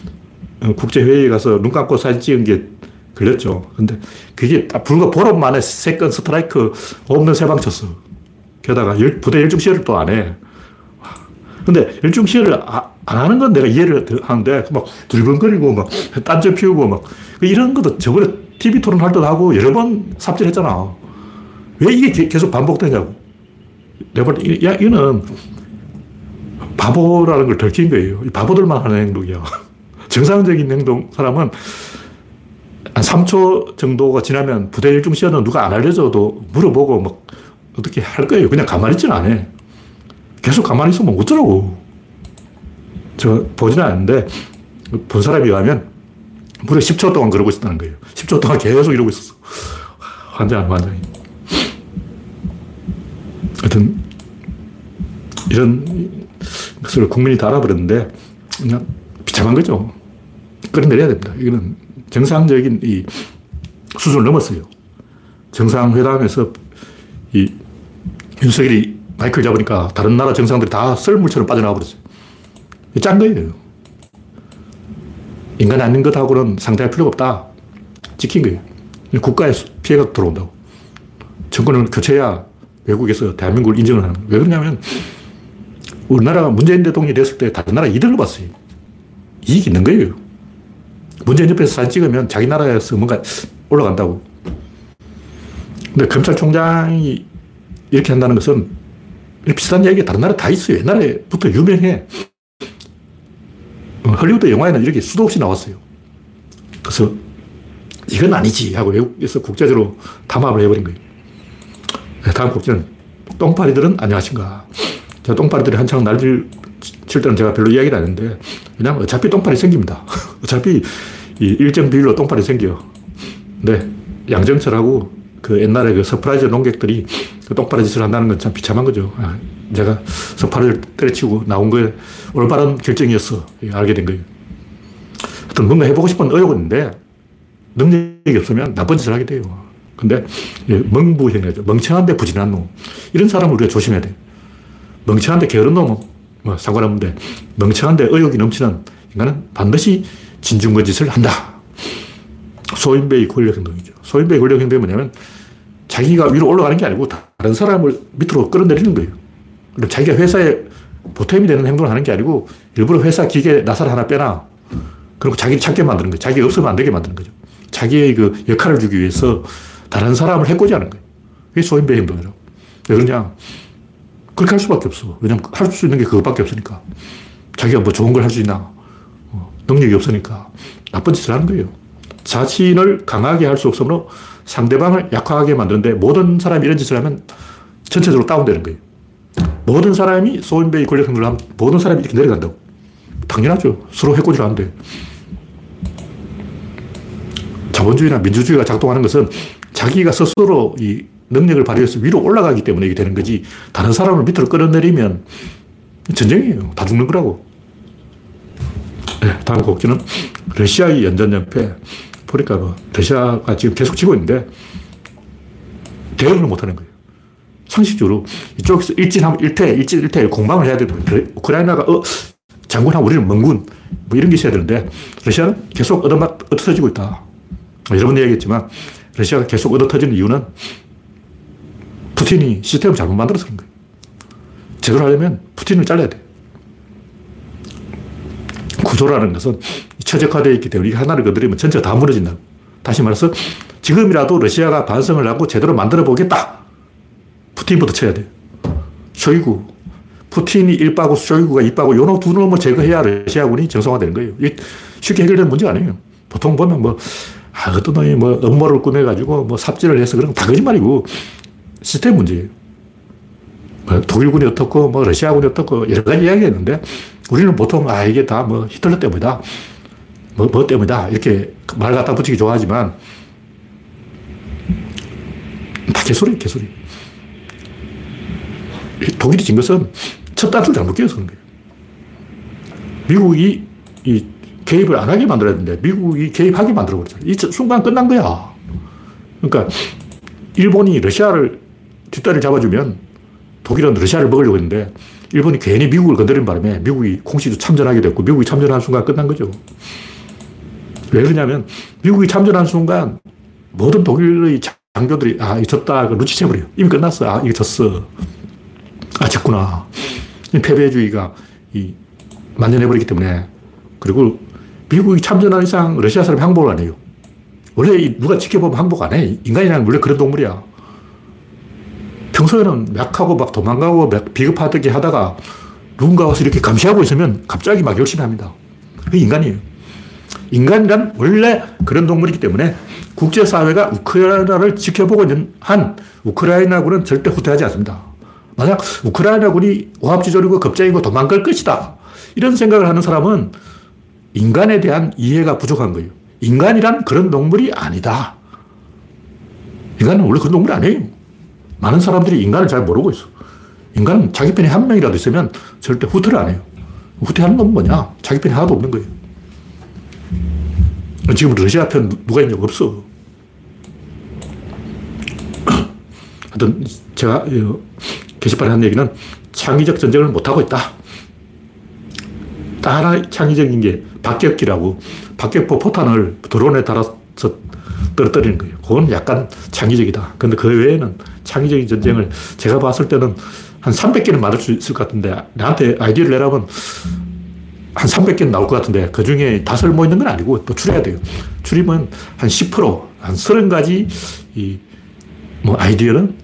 어, 국제회의에 가서 눈 감고 사진 찍은 게 걸렸죠. 근데 그게 불과 보름 만에 세건 스트라이크 없는 세방 쳤어. 게다가 열, 부대 일중 시혈을 또 안 해. 근데 일중 시혈을 아, 안 하는 건 내가 이해를 하는데 막 들번거리고 막 딴지 피우고 막 이런 것도 저번에 TV 토론 할 때도 하고 여러 번 삽질 했잖아. 왜 이게 계속 반복되냐고. 내가 볼 때, 이거는 바보라는 걸 들킨 거예요. 바보들만 하는 행동이야. 정상적인 행동, 사람은 한 3초 정도가 지나면 부대 일중 시연은 누가 안 알려줘도 물어보고 막 어떻게 할 거예요. 그냥 가만히 있지는 않아. 계속 가만히 있으면 어쩌라고. 저 보지는 않는데 본 사람이 의하면 무려 10초 동안 그러고 있었다는 거예요. 10초 동안 계속 이러고 있었어. 환장, 환장이. 하여튼, 이런 것을 국민이 다 알아버렸는데, 그냥 비참한 거죠. 끌어내려야 됩니다. 이거는 정상적인 이 수준을 넘었어요. 정상회담에서 이 윤석열이 마이크를 잡으니까 다른 나라 정상들이 다 썰물처럼 빠져나와 버렸어요. 짠 거예요. 인간이 아닌 것하고는 상대할 필요가 없다. 찍힌 거예요. 국가에 피해가 들어온다고. 정권을 교체해야 외국에서 대한민국을 인정을 하는 거예요. 왜 그러냐면 우리나라가 문재인 대통령이 됐을 때 다른 나라 이득을 봤어요. 이익이 있는 거예요. 문재인 옆에서 사진 찍으면 자기 나라에서 뭔가 올라간다고. 근데 검찰총장이 이렇게 한다는 것은 비슷한 이야기가 다른 나라에 다 있어요. 옛날에부터 유명해. 헐리우드 영화에는 이렇게 수도 없이 나왔어요. 그래서 이건 아니지 하고 외국에서 국제적으로 담합을 해버린 거예요. 네, 다음 꼭지는 똥파리들은 안녕하신가. 자, 똥파리들이 한창 난리 칠 때는 제가 별로 이야기를 안 했는데 왜냐면 어차피 똥파리 생깁니다. 어차피 이 일정 비율로 똥파리 생겨요. 네, 양정철하고 그 옛날에 그 서프라이즈 논객들이 그 똥파리 짓을 한다는 건 참 비참한 거죠. 아, 제가 서파를 때려치고 나온 거에 올바른 결정이었어. 알게 된 거예요. 하여튼 뭔가 해보고 싶은 의욕은 있는데 능력이 없으면 나쁜 짓을 하게 돼요. 근데 멍부형이죠. 멍청한데 부진한 놈. 이런 사람을 우리가 조심해야 돼. 멍청한데 게으른 놈은 뭐 상관없는데 멍청한데 의욕이 넘치는 인간은 반드시 진중권 짓을 한다. 소인배의 권력 행동이죠. 소인배의 권력 행동이 뭐냐면 자기가 위로 올라가는 게 아니고 다른 사람을 밑으로 끌어내리는 거예요. 그럼 자기가 회사에 보탬이 되는 행동을 하는 게 아니고 일부러 회사 기계 나사를 하나 빼놔. 그리고 자기를 찾게 만드는 거예요. 자기가 없으면 안 되게 만드는 거죠. 자기의 그 역할을 주기 위해서 다른 사람을 해코지 하는 거예요. 그게 소인배 행동이라고. 왜 그러냐. 그렇게 할 수밖에 없어. 왜냐면 할 수 있는 게 그것밖에 없으니까. 자기가 뭐 좋은 걸 할 수 있나. 어, 능력이 없으니까. 나쁜 짓을 하는 거예요. 자신을 강하게 할 수 없으므로 상대방을 약하게 만드는데 모든 사람이 이런 짓을 하면 전체적으로 다운되는 거예요. 모든 사람이 소인배의 권력 행동을 하면 모든 사람이 이렇게 내려간다고. 당연하죠. 서로 해코지를 하는데. 자본주의나 민주주의가 작동하는 것은 자기가 스스로 이 능력을 발휘해서 위로 올라가기 때문에 이게 되는 거지. 다른 사람을 밑으로 끌어내리면 전쟁이에요. 다 죽는 거라고. 네, 다음 곡지는 러시아의 연전연패. 보니까 뭐 러시아가 지금 계속 지고 있는데 대응을 못하는 거예요. 상식적으로 이쪽에서 일진하면 일퇴, 일진, 일퇴 공방을 해야 되는 거예요. 우크라이나가 어, 장군하고 우리는盟군 뭐 이런 게 있어야 되는데 러시아는 계속 얻어맞, 얻어지고 있다. 뭐 여러 번 얘기했지만 러시아가 계속 얻어터지는 이유는 푸틴이 시스템을 잘못 만들어서 그런 거예요. 제대로 하려면 푸틴을 잘라야 돼. 구조라는 것은 최적화되어 있기 때문에 하나를 건드리면 전체가 다 무너진다. 다시 말해서 지금이라도 러시아가 반성을 하고 제대로 만들어 보겠다. 푸틴부터 쳐야 돼. 쇼이구. 푸틴이 1빠고 쇼이구가 2빠고 요놈 두 놈을 제거해야 러시아군이 정상화되는 거예요. 쉽게 해결되는 문제가 아니에요. 보통 보면 뭐, 아, 어떤 놈이 뭐 음모를 꾸며가지고 뭐 삽질을 해서 그런 다 거짓말이고 시스템 문제예요. 뭐 독일군이 어떻고 뭐 러시아군이 어떻고 여러 가지 이야기 했는데 우리는 보통 아, 이게 다 뭐 히틀러 때문이다. 뭐, 뭐 때문이다. 이렇게 말 갖다 붙이기 좋아하지만 다 개소리, 개소리. 독일이 진 것은 첫 단추를 잘못 끼워서 그런 거예요. 미국이 이 개입을 안 하게 만들어야 되는데 미국이 개입하게 만들어버렸잖아요. 이 순간 끝난 거야. 그러니까 일본이 러시아를 뒷다리를 잡아주면 독일은 러시아를 먹으려고 했는데 일본이 괜히 미국을 건드린 바람에 미국이 공시도 참전하게 됐고 미국이 참전한 순간 끝난 거죠. 왜 그러냐면 미국이 참전한 순간 모든 독일의 장교들이 아, 이거 졌다. 눈치채버려요. 이미 끝났어. 아, 이거 졌어. 아, 졌구나. 패배주의가 이 만연해버리기 때문에 그리고 미국이 참전한 이상 러시아 사람이 항복을 안 해요. 원래 누가 지켜보면 항복 안 해. 인간이란 원래 그런 동물이야. 평소에는 약하고 막 도망가고 비겁하게 하다가 누군가 와서 이렇게 감시하고 있으면 갑자기 막 열심히 합니다. 그게 인간이에요. 인간이란 원래 그런 동물이기 때문에 국제사회가 우크라이나를 지켜보고 있는 한 우크라이나군은 절대 후퇴하지 않습니다. 만약 우크라이나군이 오합지졸이고 겁쟁이고 도망갈 것이다. 이런 생각을 하는 사람은 인간에 대한 이해가 부족한 거예요. 인간이란 그런 동물이 아니다. 인간은 원래 그런 동물이 아니에요. 많은 사람들이 인간을 잘 모르고 있어. 인간은 자기 편이 한 명이라도 있으면 절대 후퇴를 안 해요. 후퇴하는 건 뭐냐? 자기 편이 하나도 없는 거예요. 지금 러시아 편 누가 있냐고 없어. 하여튼 제가 게시판에 한 얘기는 창의적 전쟁을 못하고 있다. 딱 하나 창의적인 게 박격기라고 박격포 포탄을 드론에 달아서 떨어뜨리는 거예요. 그건 약간 창의적이다. 근데 그 외에는 창의적인 전쟁을 제가 봤을 때는 한 300개는 만들 수 있을 것 같은데 나한테 아이디어를 내라면 한 300개는 나올 것 같은데 그 중에 다 설모 있는 건 아니고 또 줄여야 돼요. 줄이면 한 10%, 한 30가지 이 뭐 아이디어는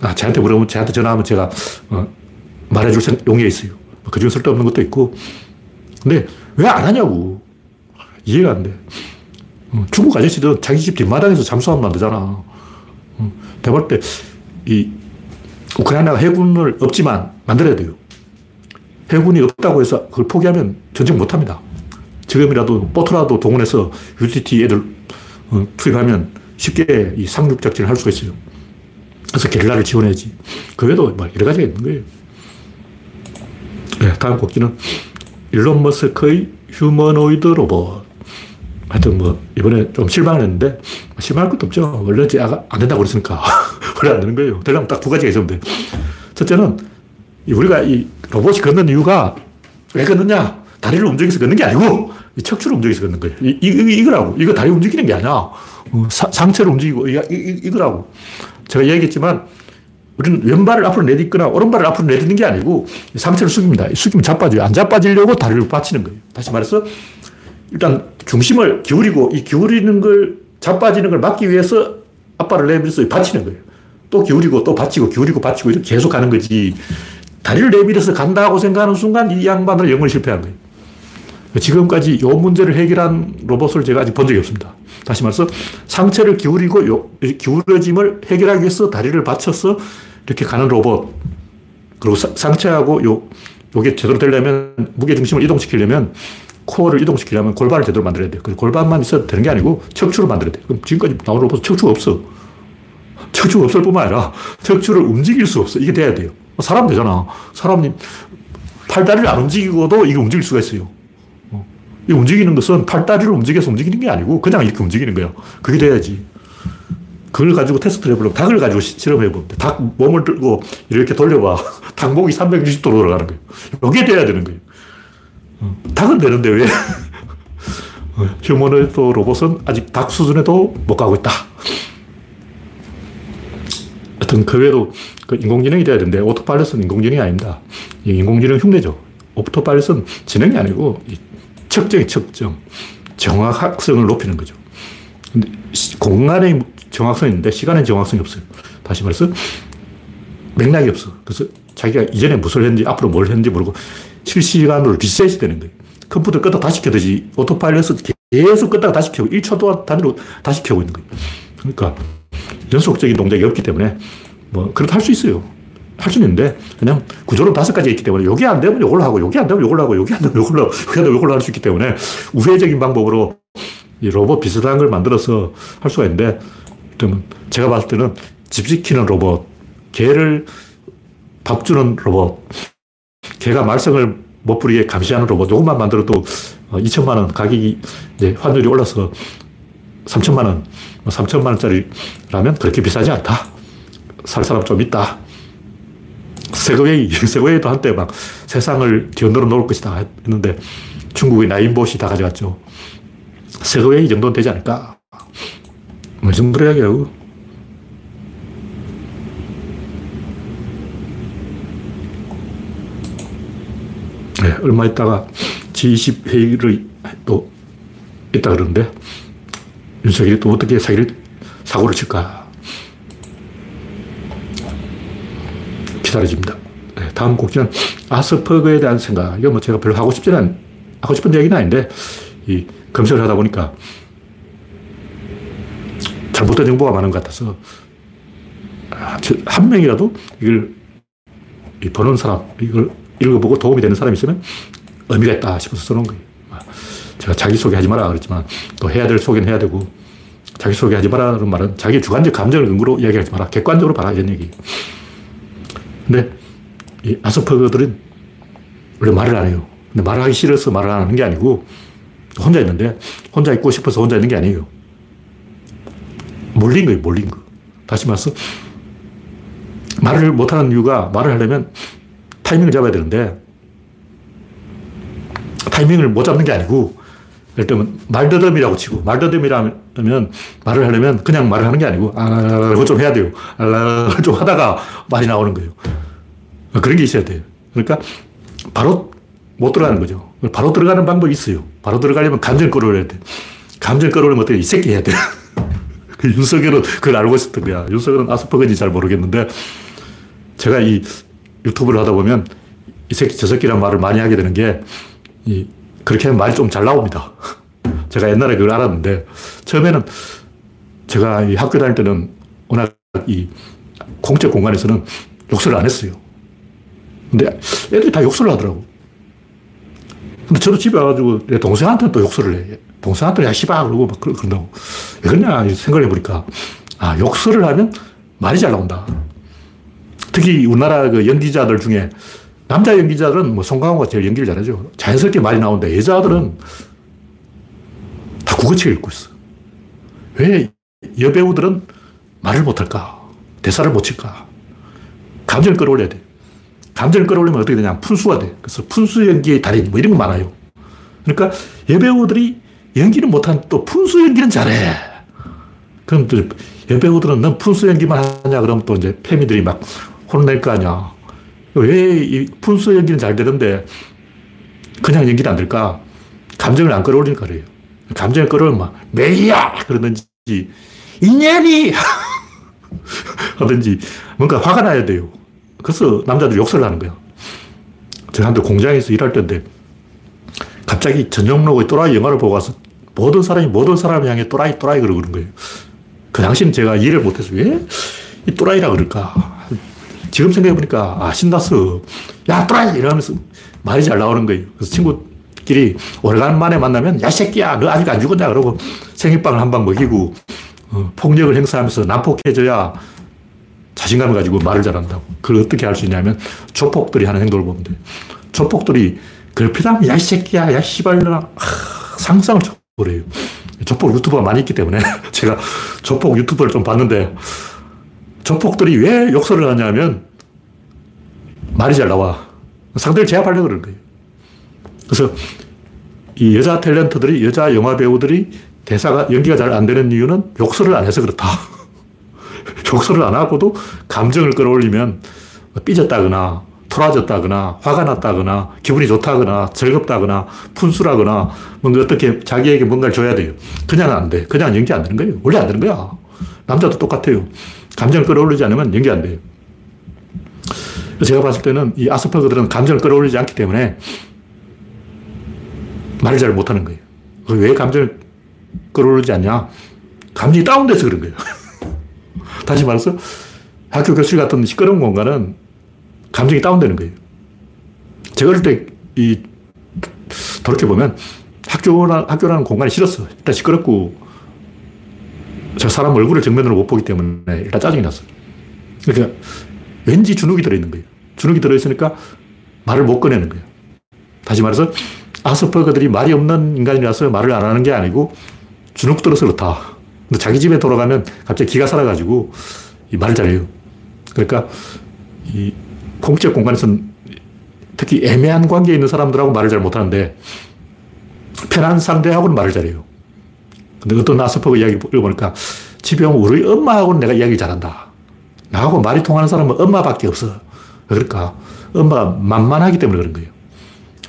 아, 저한테 물어보면 저한테 전화하면 제가 어, 말해줄 용의가 있어요. 뭐그 중에 쓸데없는 것도 있고. 근데 왜 안 하냐고. 이해가 안 돼. 어, 중국 아저씨도 자기 집 뒷마당에서 잠수함 만들잖아. 어, 내가 볼 때, 이, 우크라이나가 해군을 없지만 만들어야 돼요. 해군이 없다고 해서 그걸 포기하면 전쟁 못 합니다. 지금이라도 보트라도 동원해서 UTT 애들 어, 투입하면 쉽게 이 상륙 작전을 할 수가 있어요. 그래서 게릴라를 지원해야지. 그 외에도 뭐 여러 가지가 있는 거예요. 네, 다음 곡지는 일론 머스크의 휴머노이드 로봇. 하여튼 뭐, 이번에 좀 실망을 했는데, 실망할 것도 없죠. 원래 안 된다고 그랬으니까. 원래 안 되는 거예요. 되려면 딱 두 가지가 있으면 돼. 첫째는, 우리가 이 로봇이 걷는 이유가 왜 걷느냐? 다리를 움직여서 걷는 게 아니고, 척추를 움직여서 걷는 거예요. 이, 이, 이 거라고. 이거 다리 움직이는 게 아니야. 어, 사, 상체를 움직이고, 이, 이, 이거라고. 제가 얘기했지만, 우리는 왼발을 앞으로 내딛거나 오른발을 앞으로 내딛는 게 아니고 상체를 숙입니다. 숙이면 자빠져요. 안 자빠지려고 다리를 받치는 거예요. 다시 말해서 일단 중심을 기울이고 이 기울이는 걸 자빠지는 걸 막기 위해서 앞발을 내밀어서 받치는 거예요. 또 기울이고 또 받치고 기울이고 받치고 이렇게 계속 가는 거지. 다리를 내밀어서 간다고 생각하는 순간 이 양반은 영을 실패한 거예요. 지금까지 이 문제를 해결한 로봇을 제가 아직 본 적이 없습니다. 다시 말해서 상체를 기울이고 요, 기울어짐을 해결하기 위해서 다리를 받쳐서 이렇게 가는 로봇. 그리고 사, 상체하고 요, 요게 제대로 되려면 무게중심을 이동시키려면 코어를 이동시키려면 골반을 제대로 만들어야 돼요. 그 골반만 있어도 되는 게 아니고 척추를 만들어야 돼요. 그럼 지금까지 나온 로봇은 척추가 없어. 척추가 없을 뿐만 아니라 척추를 움직일 수 없어. 이게 돼야 돼요. 사람 되잖아. 사람이 팔다리를 안 움직이고도 이게 움직일 수가 있어요. 어. 이 움직이는 것은 팔다리를 움직여서 움직이는 게 아니고 그냥 이렇게 움직이는 거예요. 그게 돼야지. 그걸 가지고 테스트를 해보려고 닭을 가지고 실험해보면 돼. 닭 몸을 들고 이렇게 돌려봐. 닭목이 360도로 돌아가는 거예요. 이게 돼야 되는 거예요. 어. 닭은 되는데 왜? 휴머노이드 로봇은 아직 닭 수준에도 못 가고 있다. 하여튼 그 외에도 그 인공지능이 돼야 되는데 오토파일럿은 인공지능이 아닙니다. 인공지능 흉내죠. 오토파일럿은 지능이 아니고 측정이 측정. 정확성을 높이는 거죠. 근데 공간의 정확성이 있는데 시간의 정확성이 없어요. 다시 말해서 맥락이 없어. 그래서 자기가 이전에 무엇을 했는지 앞으로 뭘 했는지 모르고 실시간으로 리셋이 되는 거예요. 컴퓨터 끄다 다시 켜듯이 오토파일럿은 계속 끄다가 다시 켜고 1초 동안 단위로 다시 켜고 있는 거예요. 그러니까 연속적인 동작이 없기 때문에 뭐 그렇다 할수 있어요. 할 수는 있는데 그냥 구조는 다섯 가지 있기 때문에 요게 안 되면 요걸로 하고 요게 안 되면 요걸로 하고 요게 안 되면 요걸로 하고 요게 안 되면 요걸로 할수 있기 때문에 우회적인 방법으로 이 로봇 비슷한 걸 만들어서 할 수가 있는데 제가 봤을 때는 집 지키는 로봇, 개를 밥 주는 로봇, 개가 말썽을 못 부리게 감시하는 로봇, 요것만 만들어도 2천만 원 가격이 이제 환율이 올라서 3천만 원, 3천만 뭐 원짜리라면 그렇게 비싸지 않다. 살 사람 좀 있다. 세그웨이, 세그웨이도 한때 막 세상을 뒤흔들어 놓을 것이다 했는데 중국의 나인봇이 다 가져갔죠. 세그웨이 정도는 되지 않을까. 뭐 정도로 이야기하고. 네, 얼마 있다가 G20 회의를 또 있다 그러는데 윤석열이 또 어떻게 사기를, 사고를 칠까. 기다려집니다. 네, 다음 곡지는 아스퍼그에 대한 생각. 이거 뭐 제가 별로 하고 싶지는, 하고 싶은 얘기는 아닌데, 이 검색을 하다 보니까 잘못된 정보가 많은 것 같아서 아, 한 명이라도 이걸 보는 사람, 이걸 읽어보고 도움이 되는 사람이 있으면 의미가 있다 싶어서 써놓은 거예요. 제가 자기소개 하지 마라 그랬지만 또 해야 될 소개는 해야 되고 자기소개 하지 마라는 말은 자기 주관적 감정을 근거로 이야기하지 마라. 객관적으로 봐라. 이런 얘기. 근데 이 아스퍼거들은 원래 말을 안 해요. 근데 말하기 싫어서 말을 안 하는 게 아니고 혼자 있는데 혼자 있고 싶어서 혼자 있는 게 아니에요. 몰린 거예요. 몰린 거. 다시 말해서 말을 못하는 이유가 말을 하려면 타이밍을 잡아야 되는데 타이밍을 못 잡는 게 아니고 예를 들면 말더듬이라고 치고 말더듬이라면 말을 하려면 그냥 말을 하는 게 아니고 아, 좀 해야 돼요. 아, 좀 하다가 말이 나오는 거예요. 그런 게 있어야 돼요. 그러니까 바로 못 들어가는 거죠. 바로 들어가는 방법이 있어요. 바로 들어가려면 감정 끌어올려야 돼. 감정 끌어올리면 어떻게 이 새끼 해야 돼. 그 윤석열은 그걸 알고 있었던 거야. 윤석열은 아스퍼건지 잘 모르겠는데 제가 이 유튜브를 하다 보면 이 새끼 저 새끼란 말을 많이 하게 되는 게 이, 그렇게 하면 말이 좀 잘 나옵니다. 제가 옛날에 그걸 알았는데, 처음에는 제가 이 학교 다닐 때는 워낙 이 공적 공간에서는 욕설을 안 했어요. 근데 애들이 다 욕설을 하더라고. 근데 저도 집에 와가지고 내 동생한테는 또 욕설을 해. 동생한테 야, 씨발! 그러고 막 그런다고. 왜 그러냐 생각해 보니까, 아, 욕설을 하면 말이 잘 나온다. 특히 우리나라 그 연기자들 중에 남자 연기자들은 뭐 송강호가 제일 연기를 잘하죠. 자연스럽게 말이 나오는데 여자들은 다 국어책 읽고 있어. 왜 여배우들은 말을 못할까? 대사를 못 칠까? 감정을 끌어올려야 돼. 감정을 끌어올리면 어떻게 되냐? 푼수가 돼. 그래서 푼수 연기의 달인, 뭐 이런 거 많아요. 그러니까 여배우들이 연기는 못한 또 푼수 연기는 잘해. 그럼 또 여배우들은 넌 푼수 연기만 하냐? 그러면 또 이제 패미들이 막 혼낼 거 아니야. 왜이 푼수 연기는 잘 되는데 그냥 연기는 안 될까? 감정을 안 끌어올리니까 그래요. 감정을 끌어올리면 막, 메이야! 그러든지, 인연이! 하든지, 뭔가 화가 나야 돼요. 그래서 남자들이 욕설을 하는 거야. 제가 한때 공장에서 일할 때인데, 갑자기 전용록의 또라이 영화를 보고 와서 모든 사람이 모든 사람을 향해 또라이, 또라이 그러고 그런 거예요. 그 당시는 제가 이해를 못해서 왜 이 또라이라 그럴까? 지금 생각해보니까, 아, 신났어. 야, 또라이! 이러면서 말이 잘 나오는 거예요. 그래서 친구끼리 오래간만에 만나면, 야, 새끼야, 너 아직 안 죽었냐? 그러고 생일빵을 한 방 먹이고, 어, 폭력을 행사하면서 난폭해져야 자신감을 가지고 말을 잘한다고. 그걸 어떻게 할수 있냐면 조폭들이 하는 행동을 보면 돼요. 조폭들이 걸피다면 야, 이 새끼야, 야, 씨발이라 상상을 쳐버려요. 조폭 유튜버가 많이 있기 때문에 제가 조폭 유튜버를 좀 봤는데 조폭들이 왜 욕설을 하냐면 말이 잘 나와. 상대를 제압하려고 그러는 거예요. 그래서 이 여자 탤런트들이, 여자 영화 배우들이 대사가, 연기가 잘 안 되는 이유는 욕설을 안 해서 그렇다. 욕설을 안 하고도 감정을 끌어올리면 삐졌다거나, 토라졌다거나, 화가 났다거나, 기분이 좋다거나, 즐겁다거나, 푼수라거나, 뭔가 어떻게 자기에게 뭔가를 줘야 돼요. 그냥 안 돼. 그냥 연기 안 되는 거예요. 원래 안 되는 거야. 남자도 똑같아요. 감정을 끌어올리지 않으면 연기 안 돼요. 제가 봤을 때는 이 아스퍼그들은 감정을 끌어올리지 않기 때문에 말을 잘 못하는 거예요. 왜 감정을 끌어올리지 않냐? 감정이 다운돼서 그런 거예요. 다시 말해서 학교 교실 같은 시끄러운 공간은 감정이 다운되는 거예요. 제가 어릴 때 이 돌이켜보면 학교라, 학교라는 공간이 싫었어. 일단 시끄럽고 저 사람 얼굴을 정면으로 못 보기 때문에 일단 짜증이 났어요. 그러니까 왠지 주눅이 들어있는 거예요. 주눅이 들어있으니까 말을 못 꺼내는 거예요. 다시 말해서 아스퍼그들이 말이 없는 인간이라서 말을 안 하는 게 아니고 주눅 들어서 그렇다. 근데 자기 집에 돌아가면 갑자기 기가 살아가지고 이 말을 잘해요. 그러니까 이 공적 공간에서는 특히 애매한 관계에 있는 사람들하고 말을 잘 못하는데 편한 상대하고는 말을 잘해요. 근데 어떤 아스퍼그 이야기를 보니까 집에 오면 우리 엄마하고는 내가 이야기 잘한다. 나하고 말이 통하는 사람은 엄마밖에 없어. 그러니까 엄마가 만만하기 때문에 그런 거예요.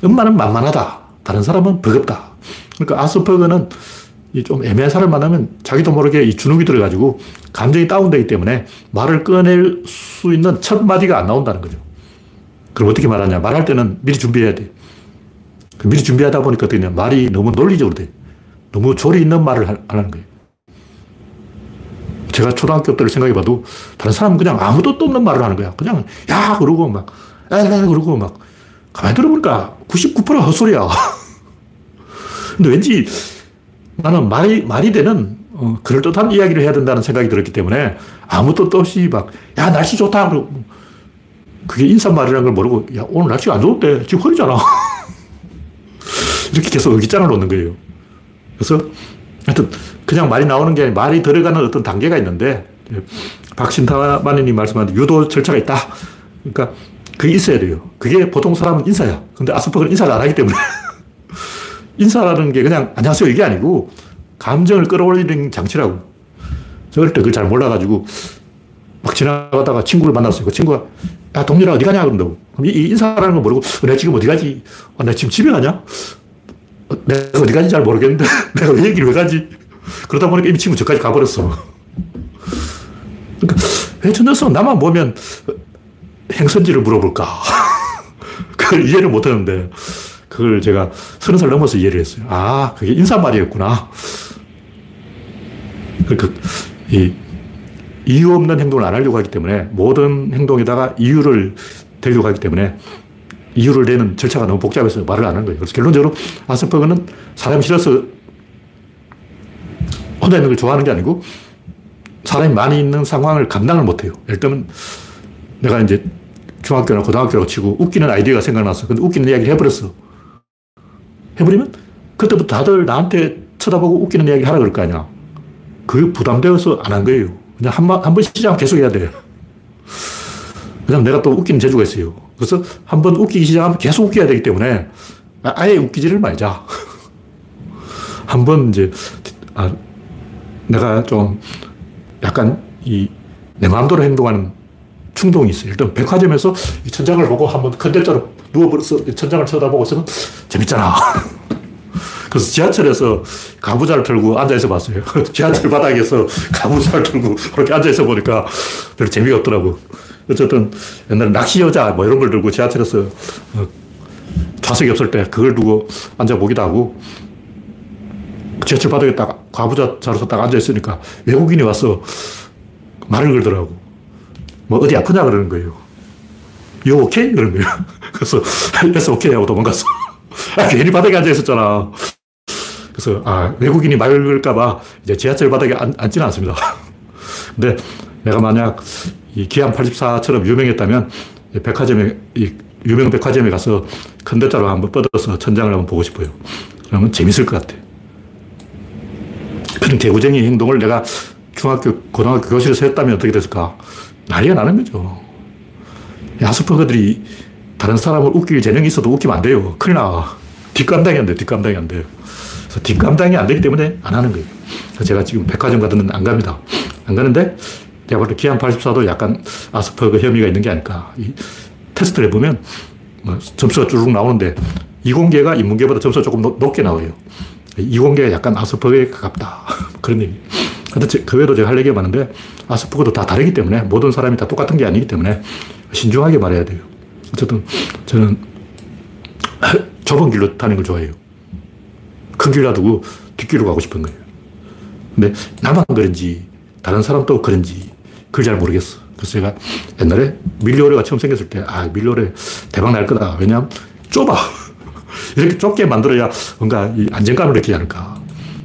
엄마는 만만하다. 다른 사람은 버겁다. 그러니까 아스퍼그는 좀 애매한 사람을 만나면 자기도 모르게 이 주눅이 들어 가지고 감정이 다운되기 때문에 말을 꺼낼 수 있는 첫 마디가 안 나온다는 거죠. 그럼 어떻게 말하냐. 말할 때는 미리 준비해야 돼. 그 미리 준비하다 보니까 어떻게 냐 말이 너무 논리적으로 돼. 너무 조리 있는 말을 하는 거예요. 제가 초등학교 때를 생각해 봐도 다른 사람은 그냥 아무 뜻도 없는 말을 하는 거야. 그냥 야 그러고 막 에 그러고 막 가만히 들어보니까 99% 헛소리야. 근데 왠지 나는 말이, 말이 되는 어, 그럴듯한 이야기를 해야 된다는 생각이 들었기 때문에 아무 뜻도 없이 막, 야, 날씨 좋다. 그러고 그게 인사말이라는 걸 모르고, 야, 오늘 날씨가 안 좋은데 지금 흐리잖아. 이렇게 계속 의기장을 놓는 거예요. 그래서 하여튼 그냥 말이 나오는 게 아니라 말이 들어가는 어떤 단계가 있는데 박신타마니님 말씀하는 유도 절차가 있다. 그러니까 그게 있어야 돼요. 그게 보통 사람은 인사야. 근데 아스퍼그는 인사를 안 하기 때문에. 인사라는 게 그냥 안녕하세요 이게 아니고 감정을 끌어올리는 장치라고. 저 어릴 때 그걸 잘 몰라가지고 막 지나가다가 친구를 만났어요. 그 친구가 야 동료라 어디 가냐 그런다고. 그럼 이 인사라는 거 모르고 어, 내가 지금 어디 가지? 아, 내가 지금 집에 가냐? 어, 내가 어디 가지 잘 모르겠는데 내가 왜 얘기를 왜 가지? 그러다 보니까 이미 친구 저까지 가버렸어. 그러니까 왜 저 녀석은 나만 보면 행선지를 물어볼까? 그걸 이해를 못 하는데, 그걸 제가 서른 살 넘어서 이해를 했어요. 아, 그게 인사말이었구나. 그러니까, 이, 이유 없는 행동을 안 하려고 하기 때문에 모든 행동에다가 이유를 대려고 하기 때문에 이유를 내는 절차가 너무 복잡해서 말을 안 하는 거예요. 그래서 결론적으로 아스퍼그는 사람이 싫어서 혼자 있는 걸 좋아하는 게 아니고 사람이 많이 있는 상황을 감당을 못 해요. 예를 들면 내가 이제 중학교나 고등학교라고 치고 웃기는 아이디어가 생각났어. 근데 웃기는 이야기를 해버렸어. 해버리면 그때부터 다들 나한테 쳐다보고 웃기는 이야기 하라 그럴 거 아니야. 그게 부담되어서 안 한 거예요. 그냥 한 번, 한번 시작하면 계속 해야 돼. 그냥 내가 또 웃기는 재주가 있어요. 그래서 한 번 웃기기 시작하면 계속 웃겨야 되기 때문에 아예 웃기지를 말자. 한 번 이제, 아, 내가 좀 약간 이 내 마음대로 행동하는 충동이 있어요. 일단 백화점에서 이 천장을 보고 한번 컨대자로 누워버려서 천장을 쳐다보고 있으면 재밌잖아. 그래서 지하철에서 가부좌를 틀고 앉아있어 봤어요. 지하철 바닥에서 가부좌를 틀고 그렇게 앉아있어 보니까 별로 재미가 없더라고. 어쨌든 옛날에 낚시 여자 뭐 이런 걸 들고 지하철에서 어, 좌석이 없을 때 그걸 두고 앉아보기도 하고 지하철 바닥에 딱 가부좌 자로서 딱 앉아있으니까 외국인이 와서 말을 걸더라고. 뭐 어디 아프냐 그러는 거예요. Okay? 그런 거예요. 그래서 yes, okay 하고 도망갔어. 아, 괜히 바닥에 앉아 있었잖아. 그래서 아, 외국인이 말 걸까봐 이제 지하철 바닥에 앉, 앉지는 않습니다. 근데 내가 만약 이 기안 84처럼 유명했다면 백화점에, 이 유명 백화점에 가서 컨대자로 한번 뻗어서 천장을 한번 보고 싶어요. 그러면 재밌을 것 같아. 그런 개구쟁이 행동을 내가 중학교, 고등학교 교실에서 했다면 어떻게 됐을까? 난리가 나는 거죠. 아스퍼거들이 다른 사람을 웃길 재능이 있어도 웃기면 안 돼요. 큰일 나. 뒷감당이 안 돼, 뒷감당이 안 돼요. 그래서 뒷감당이 안 되기 때문에 안 하는 거예요. 제가 지금 백화점 데는 안 갑니다. 안 가는데, 제가 볼때 기안 84도 약간 아스퍼거 혐의가 있는 게 아닐까. 이 테스트를 해보면, 뭐 점수가 쭉 나오는데, 이공계가 인문계보다 점수가 조금 높 게 나와요. 이공계가 약간 아스퍼거에 가깝다. 그런 얘기. 그 외에도 제가 할 얘기가 많은데, 아스퍼거도 다 다르기 때문에, 모든 사람이 다 똑같은 게 아니기 때문에, 신중하게 말해야 돼요. 어쨌든, 저는 좁은 길로 타는 걸 좋아해요. 큰 길 놔두고 뒷길로 가고 싶은 거예요. 근데 나만 그런지 다른 사람도 그런지 그걸 잘 모르겠어. 그래서 제가 옛날에 밀리오레가 처음 생겼을 때, 아, 밀리오레 대박 날 거다. 왜냐하면 좁아. 이렇게 좁게 만들어야 뭔가 안정감을 느끼지 않을까.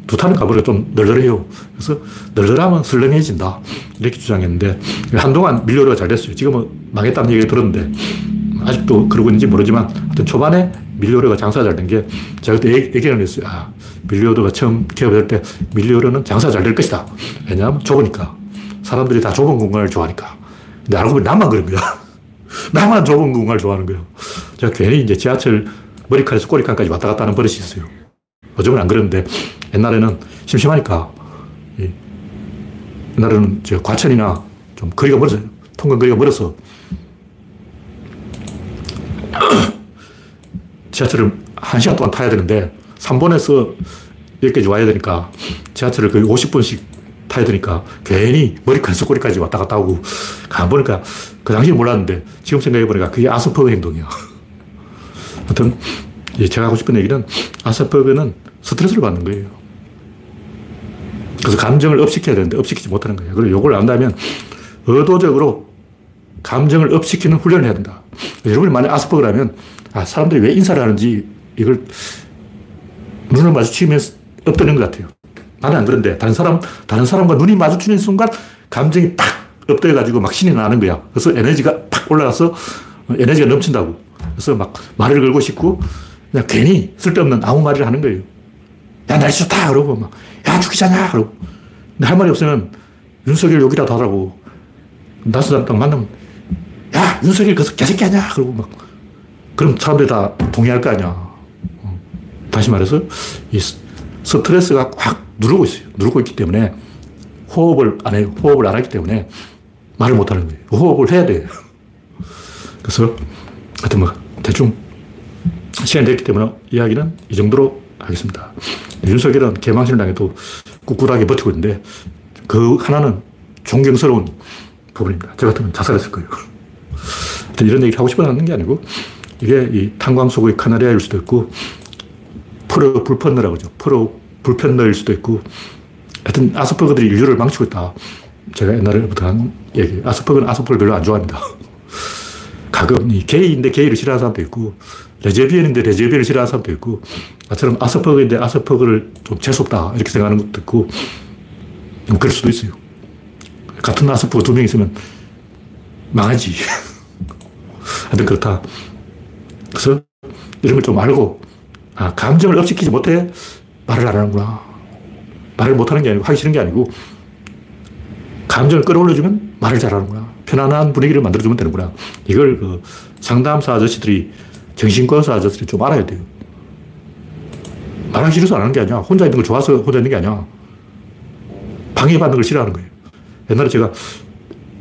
두 타는 가보니까 좀 널널해요. 그래서 널널하면 슬렁해진다. 이렇게 주장했는데, 한동안 밀리오레가 잘 됐어요. 지금은 망했다는 얘기 들었는데, 아직도 그러고 있는지 모르지만, 하여튼 초반에 밀리오르가 장사가 잘된 게, 제가 그때 얘기를 했어요. 아, 밀리오르가 처음 개업할 때 밀리오르는 장사 잘 될 것이다. 왜냐하면 좁으니까. 사람들이 다 좁은 공간을 좋아하니까. 근데 알고 보니 나만 그런 거야. 나만 좁은 공간을 좋아하는 거야. 제가 괜히 이제 지하철 머리칸에서 꼬리칸까지 왔다 갔다 하는 버릇이 있어요. 요즘은 안 그러는데, 옛날에는 심심하니까, 옛날에는 저 과천이나 좀 거리가 멀어서, 통근 거리가 멀어서, 지하철을 한 시간 동안 타야 되는데 3번에서 여기까지 와야 되니까 지하철을 거의 50분씩 타야 되니까 괜히 머리카락에서 꼬리까지 왔다 갔다 하고 가 보니까 그 당시에 몰랐는데 지금 생각해 보니까 그게 아스퍼그 행동이야. 아무튼 제가 하고 싶은 얘기는 아스퍼그는 스트레스를 받는 거예요. 그래서 감정을 업시켜야 되는데 업시키지 못하는 거예요. 그리고 이걸 안다면 의도적으로 감정을 업시키는 훈련을 해야 된다. 여러분이 만약 아스퍼그라면 아, 사람들이 왜 인사를 하는지 이걸 눈을 마주치면 엎드는 것 같아요. 나는 안 그런데 다른 사람, 다른 사람과 눈이 마주치는 순간 감정이 팍 엎드려가지고 막 신이 나는 거야. 그래서 에너지가 팍 올라가서 에너지가 넘친다고. 그래서 막 말을 걸고 싶고 그냥 괜히 쓸데없는 아무 말을 하는 거예요. 야, 날씨 좋다! 그러고 막, 야, 죽이자냐! 그러고. 근데 할 말이 없으면 윤석열 욕이라도 하라고. 나스 딱 만나면, 야, 윤석열 그 개새끼 아냐! 그러고 막. 그럼 사람들이 다 동의할 거 아니야. 어. 다시 말해서 이 스트레스가 확 누르고 있어요. 누르고 있기 때문에 호흡을 안 해요. 호흡을 안 하기 때문에 말을 못 하는 거예요. 호흡을 해야 돼요. 그래서 하여튼 뭐 대충 시간이 됐기 때문에 이야기는 이 정도로 하겠습니다. 윤석열은 개망신을 당해도 꿋꿋하게 버티고 있는데 그 하나는 존경스러운 부분입니다. 저 같으면 자살했을 거예요. 이런 얘기를 하고 싶어 하는 게 아니고 이게 이 탄광 속의 카나리아일 수도 있고, 프로 불편러라고 그러죠. 프로 불편러일 수도 있고, 하여튼 아스퍼그들이 인류를 망치고 있다. 제가 옛날에부터 한 얘기. 아스퍼그는 아스퍼를 별로 안 좋아합니다. 가끔 이 게이인데 게이를 싫어하는 사람도 있고, 레즈비언인데 레즈비언을 싫어하는 사람도 있고, 나처럼 아스퍼그인데 아스퍼그를 좀 재수없다. 이렇게 생각하는 것도 있고, 뭐 그럴 수도 있어요. 같은 아스퍼그 두 명 있으면 망하지. 하여튼 그렇다. 그래서 이런 걸 좀 알고, 아, 감정을 업시키지 못해 말을 안 하는구나. 말을 못 하는 게 아니고, 하기 싫은 게 아니고, 감정을 끌어올려주면 말을 잘하는구나. 편안한 분위기를 만들어주면 되는구나. 이걸 그 상담사 아저씨들이, 정신과 의사 아저씨들이 좀 알아야 돼요. 말하기 싫어서 안 하는 게 아니야. 혼자 있는 걸 좋아서 혼자 있는 게 아니야. 방해받는 걸 싫어하는 거예요. 옛날에 제가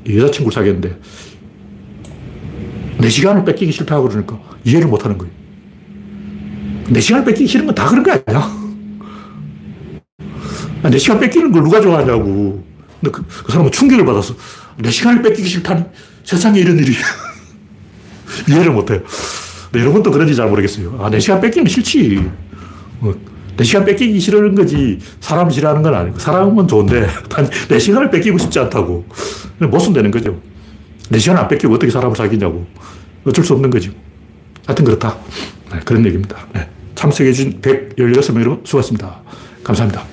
여자친구를 사귀었는데, 내 시간을 뺏기기 싫다고 그러니까 이해를 못 하는 거예요. 내 시간을 뺏기기 싫은 건 다 그런 거 아니야? 내 시간 뺏기는 걸 누가 좋아하냐고. 근데 그, 그 사람은 충격을 받았어. 내 시간을 뺏기기 싫다니. 세상에 이런 일이. 이해를 못 해요. 근데 여러분도 그런지 잘 모르겠어요. 아, 내 시간 뺏기는 싫지. 어, 내 시간 뺏기기 싫은 거지. 사람 싫어하는 건 아니고. 사람은 좋은데, 내 시간을 뺏기고 싶지 않다고. 못 쓴다는 거죠. 내 시간 안 뺏기고 어떻게 사람을 사귀냐고. 어쩔 수 없는 거지. 하여튼 그렇다. 네, 그런 얘기입니다. 네. 참석해주신 116명 여러분 수고하셨습니다. 감사합니다.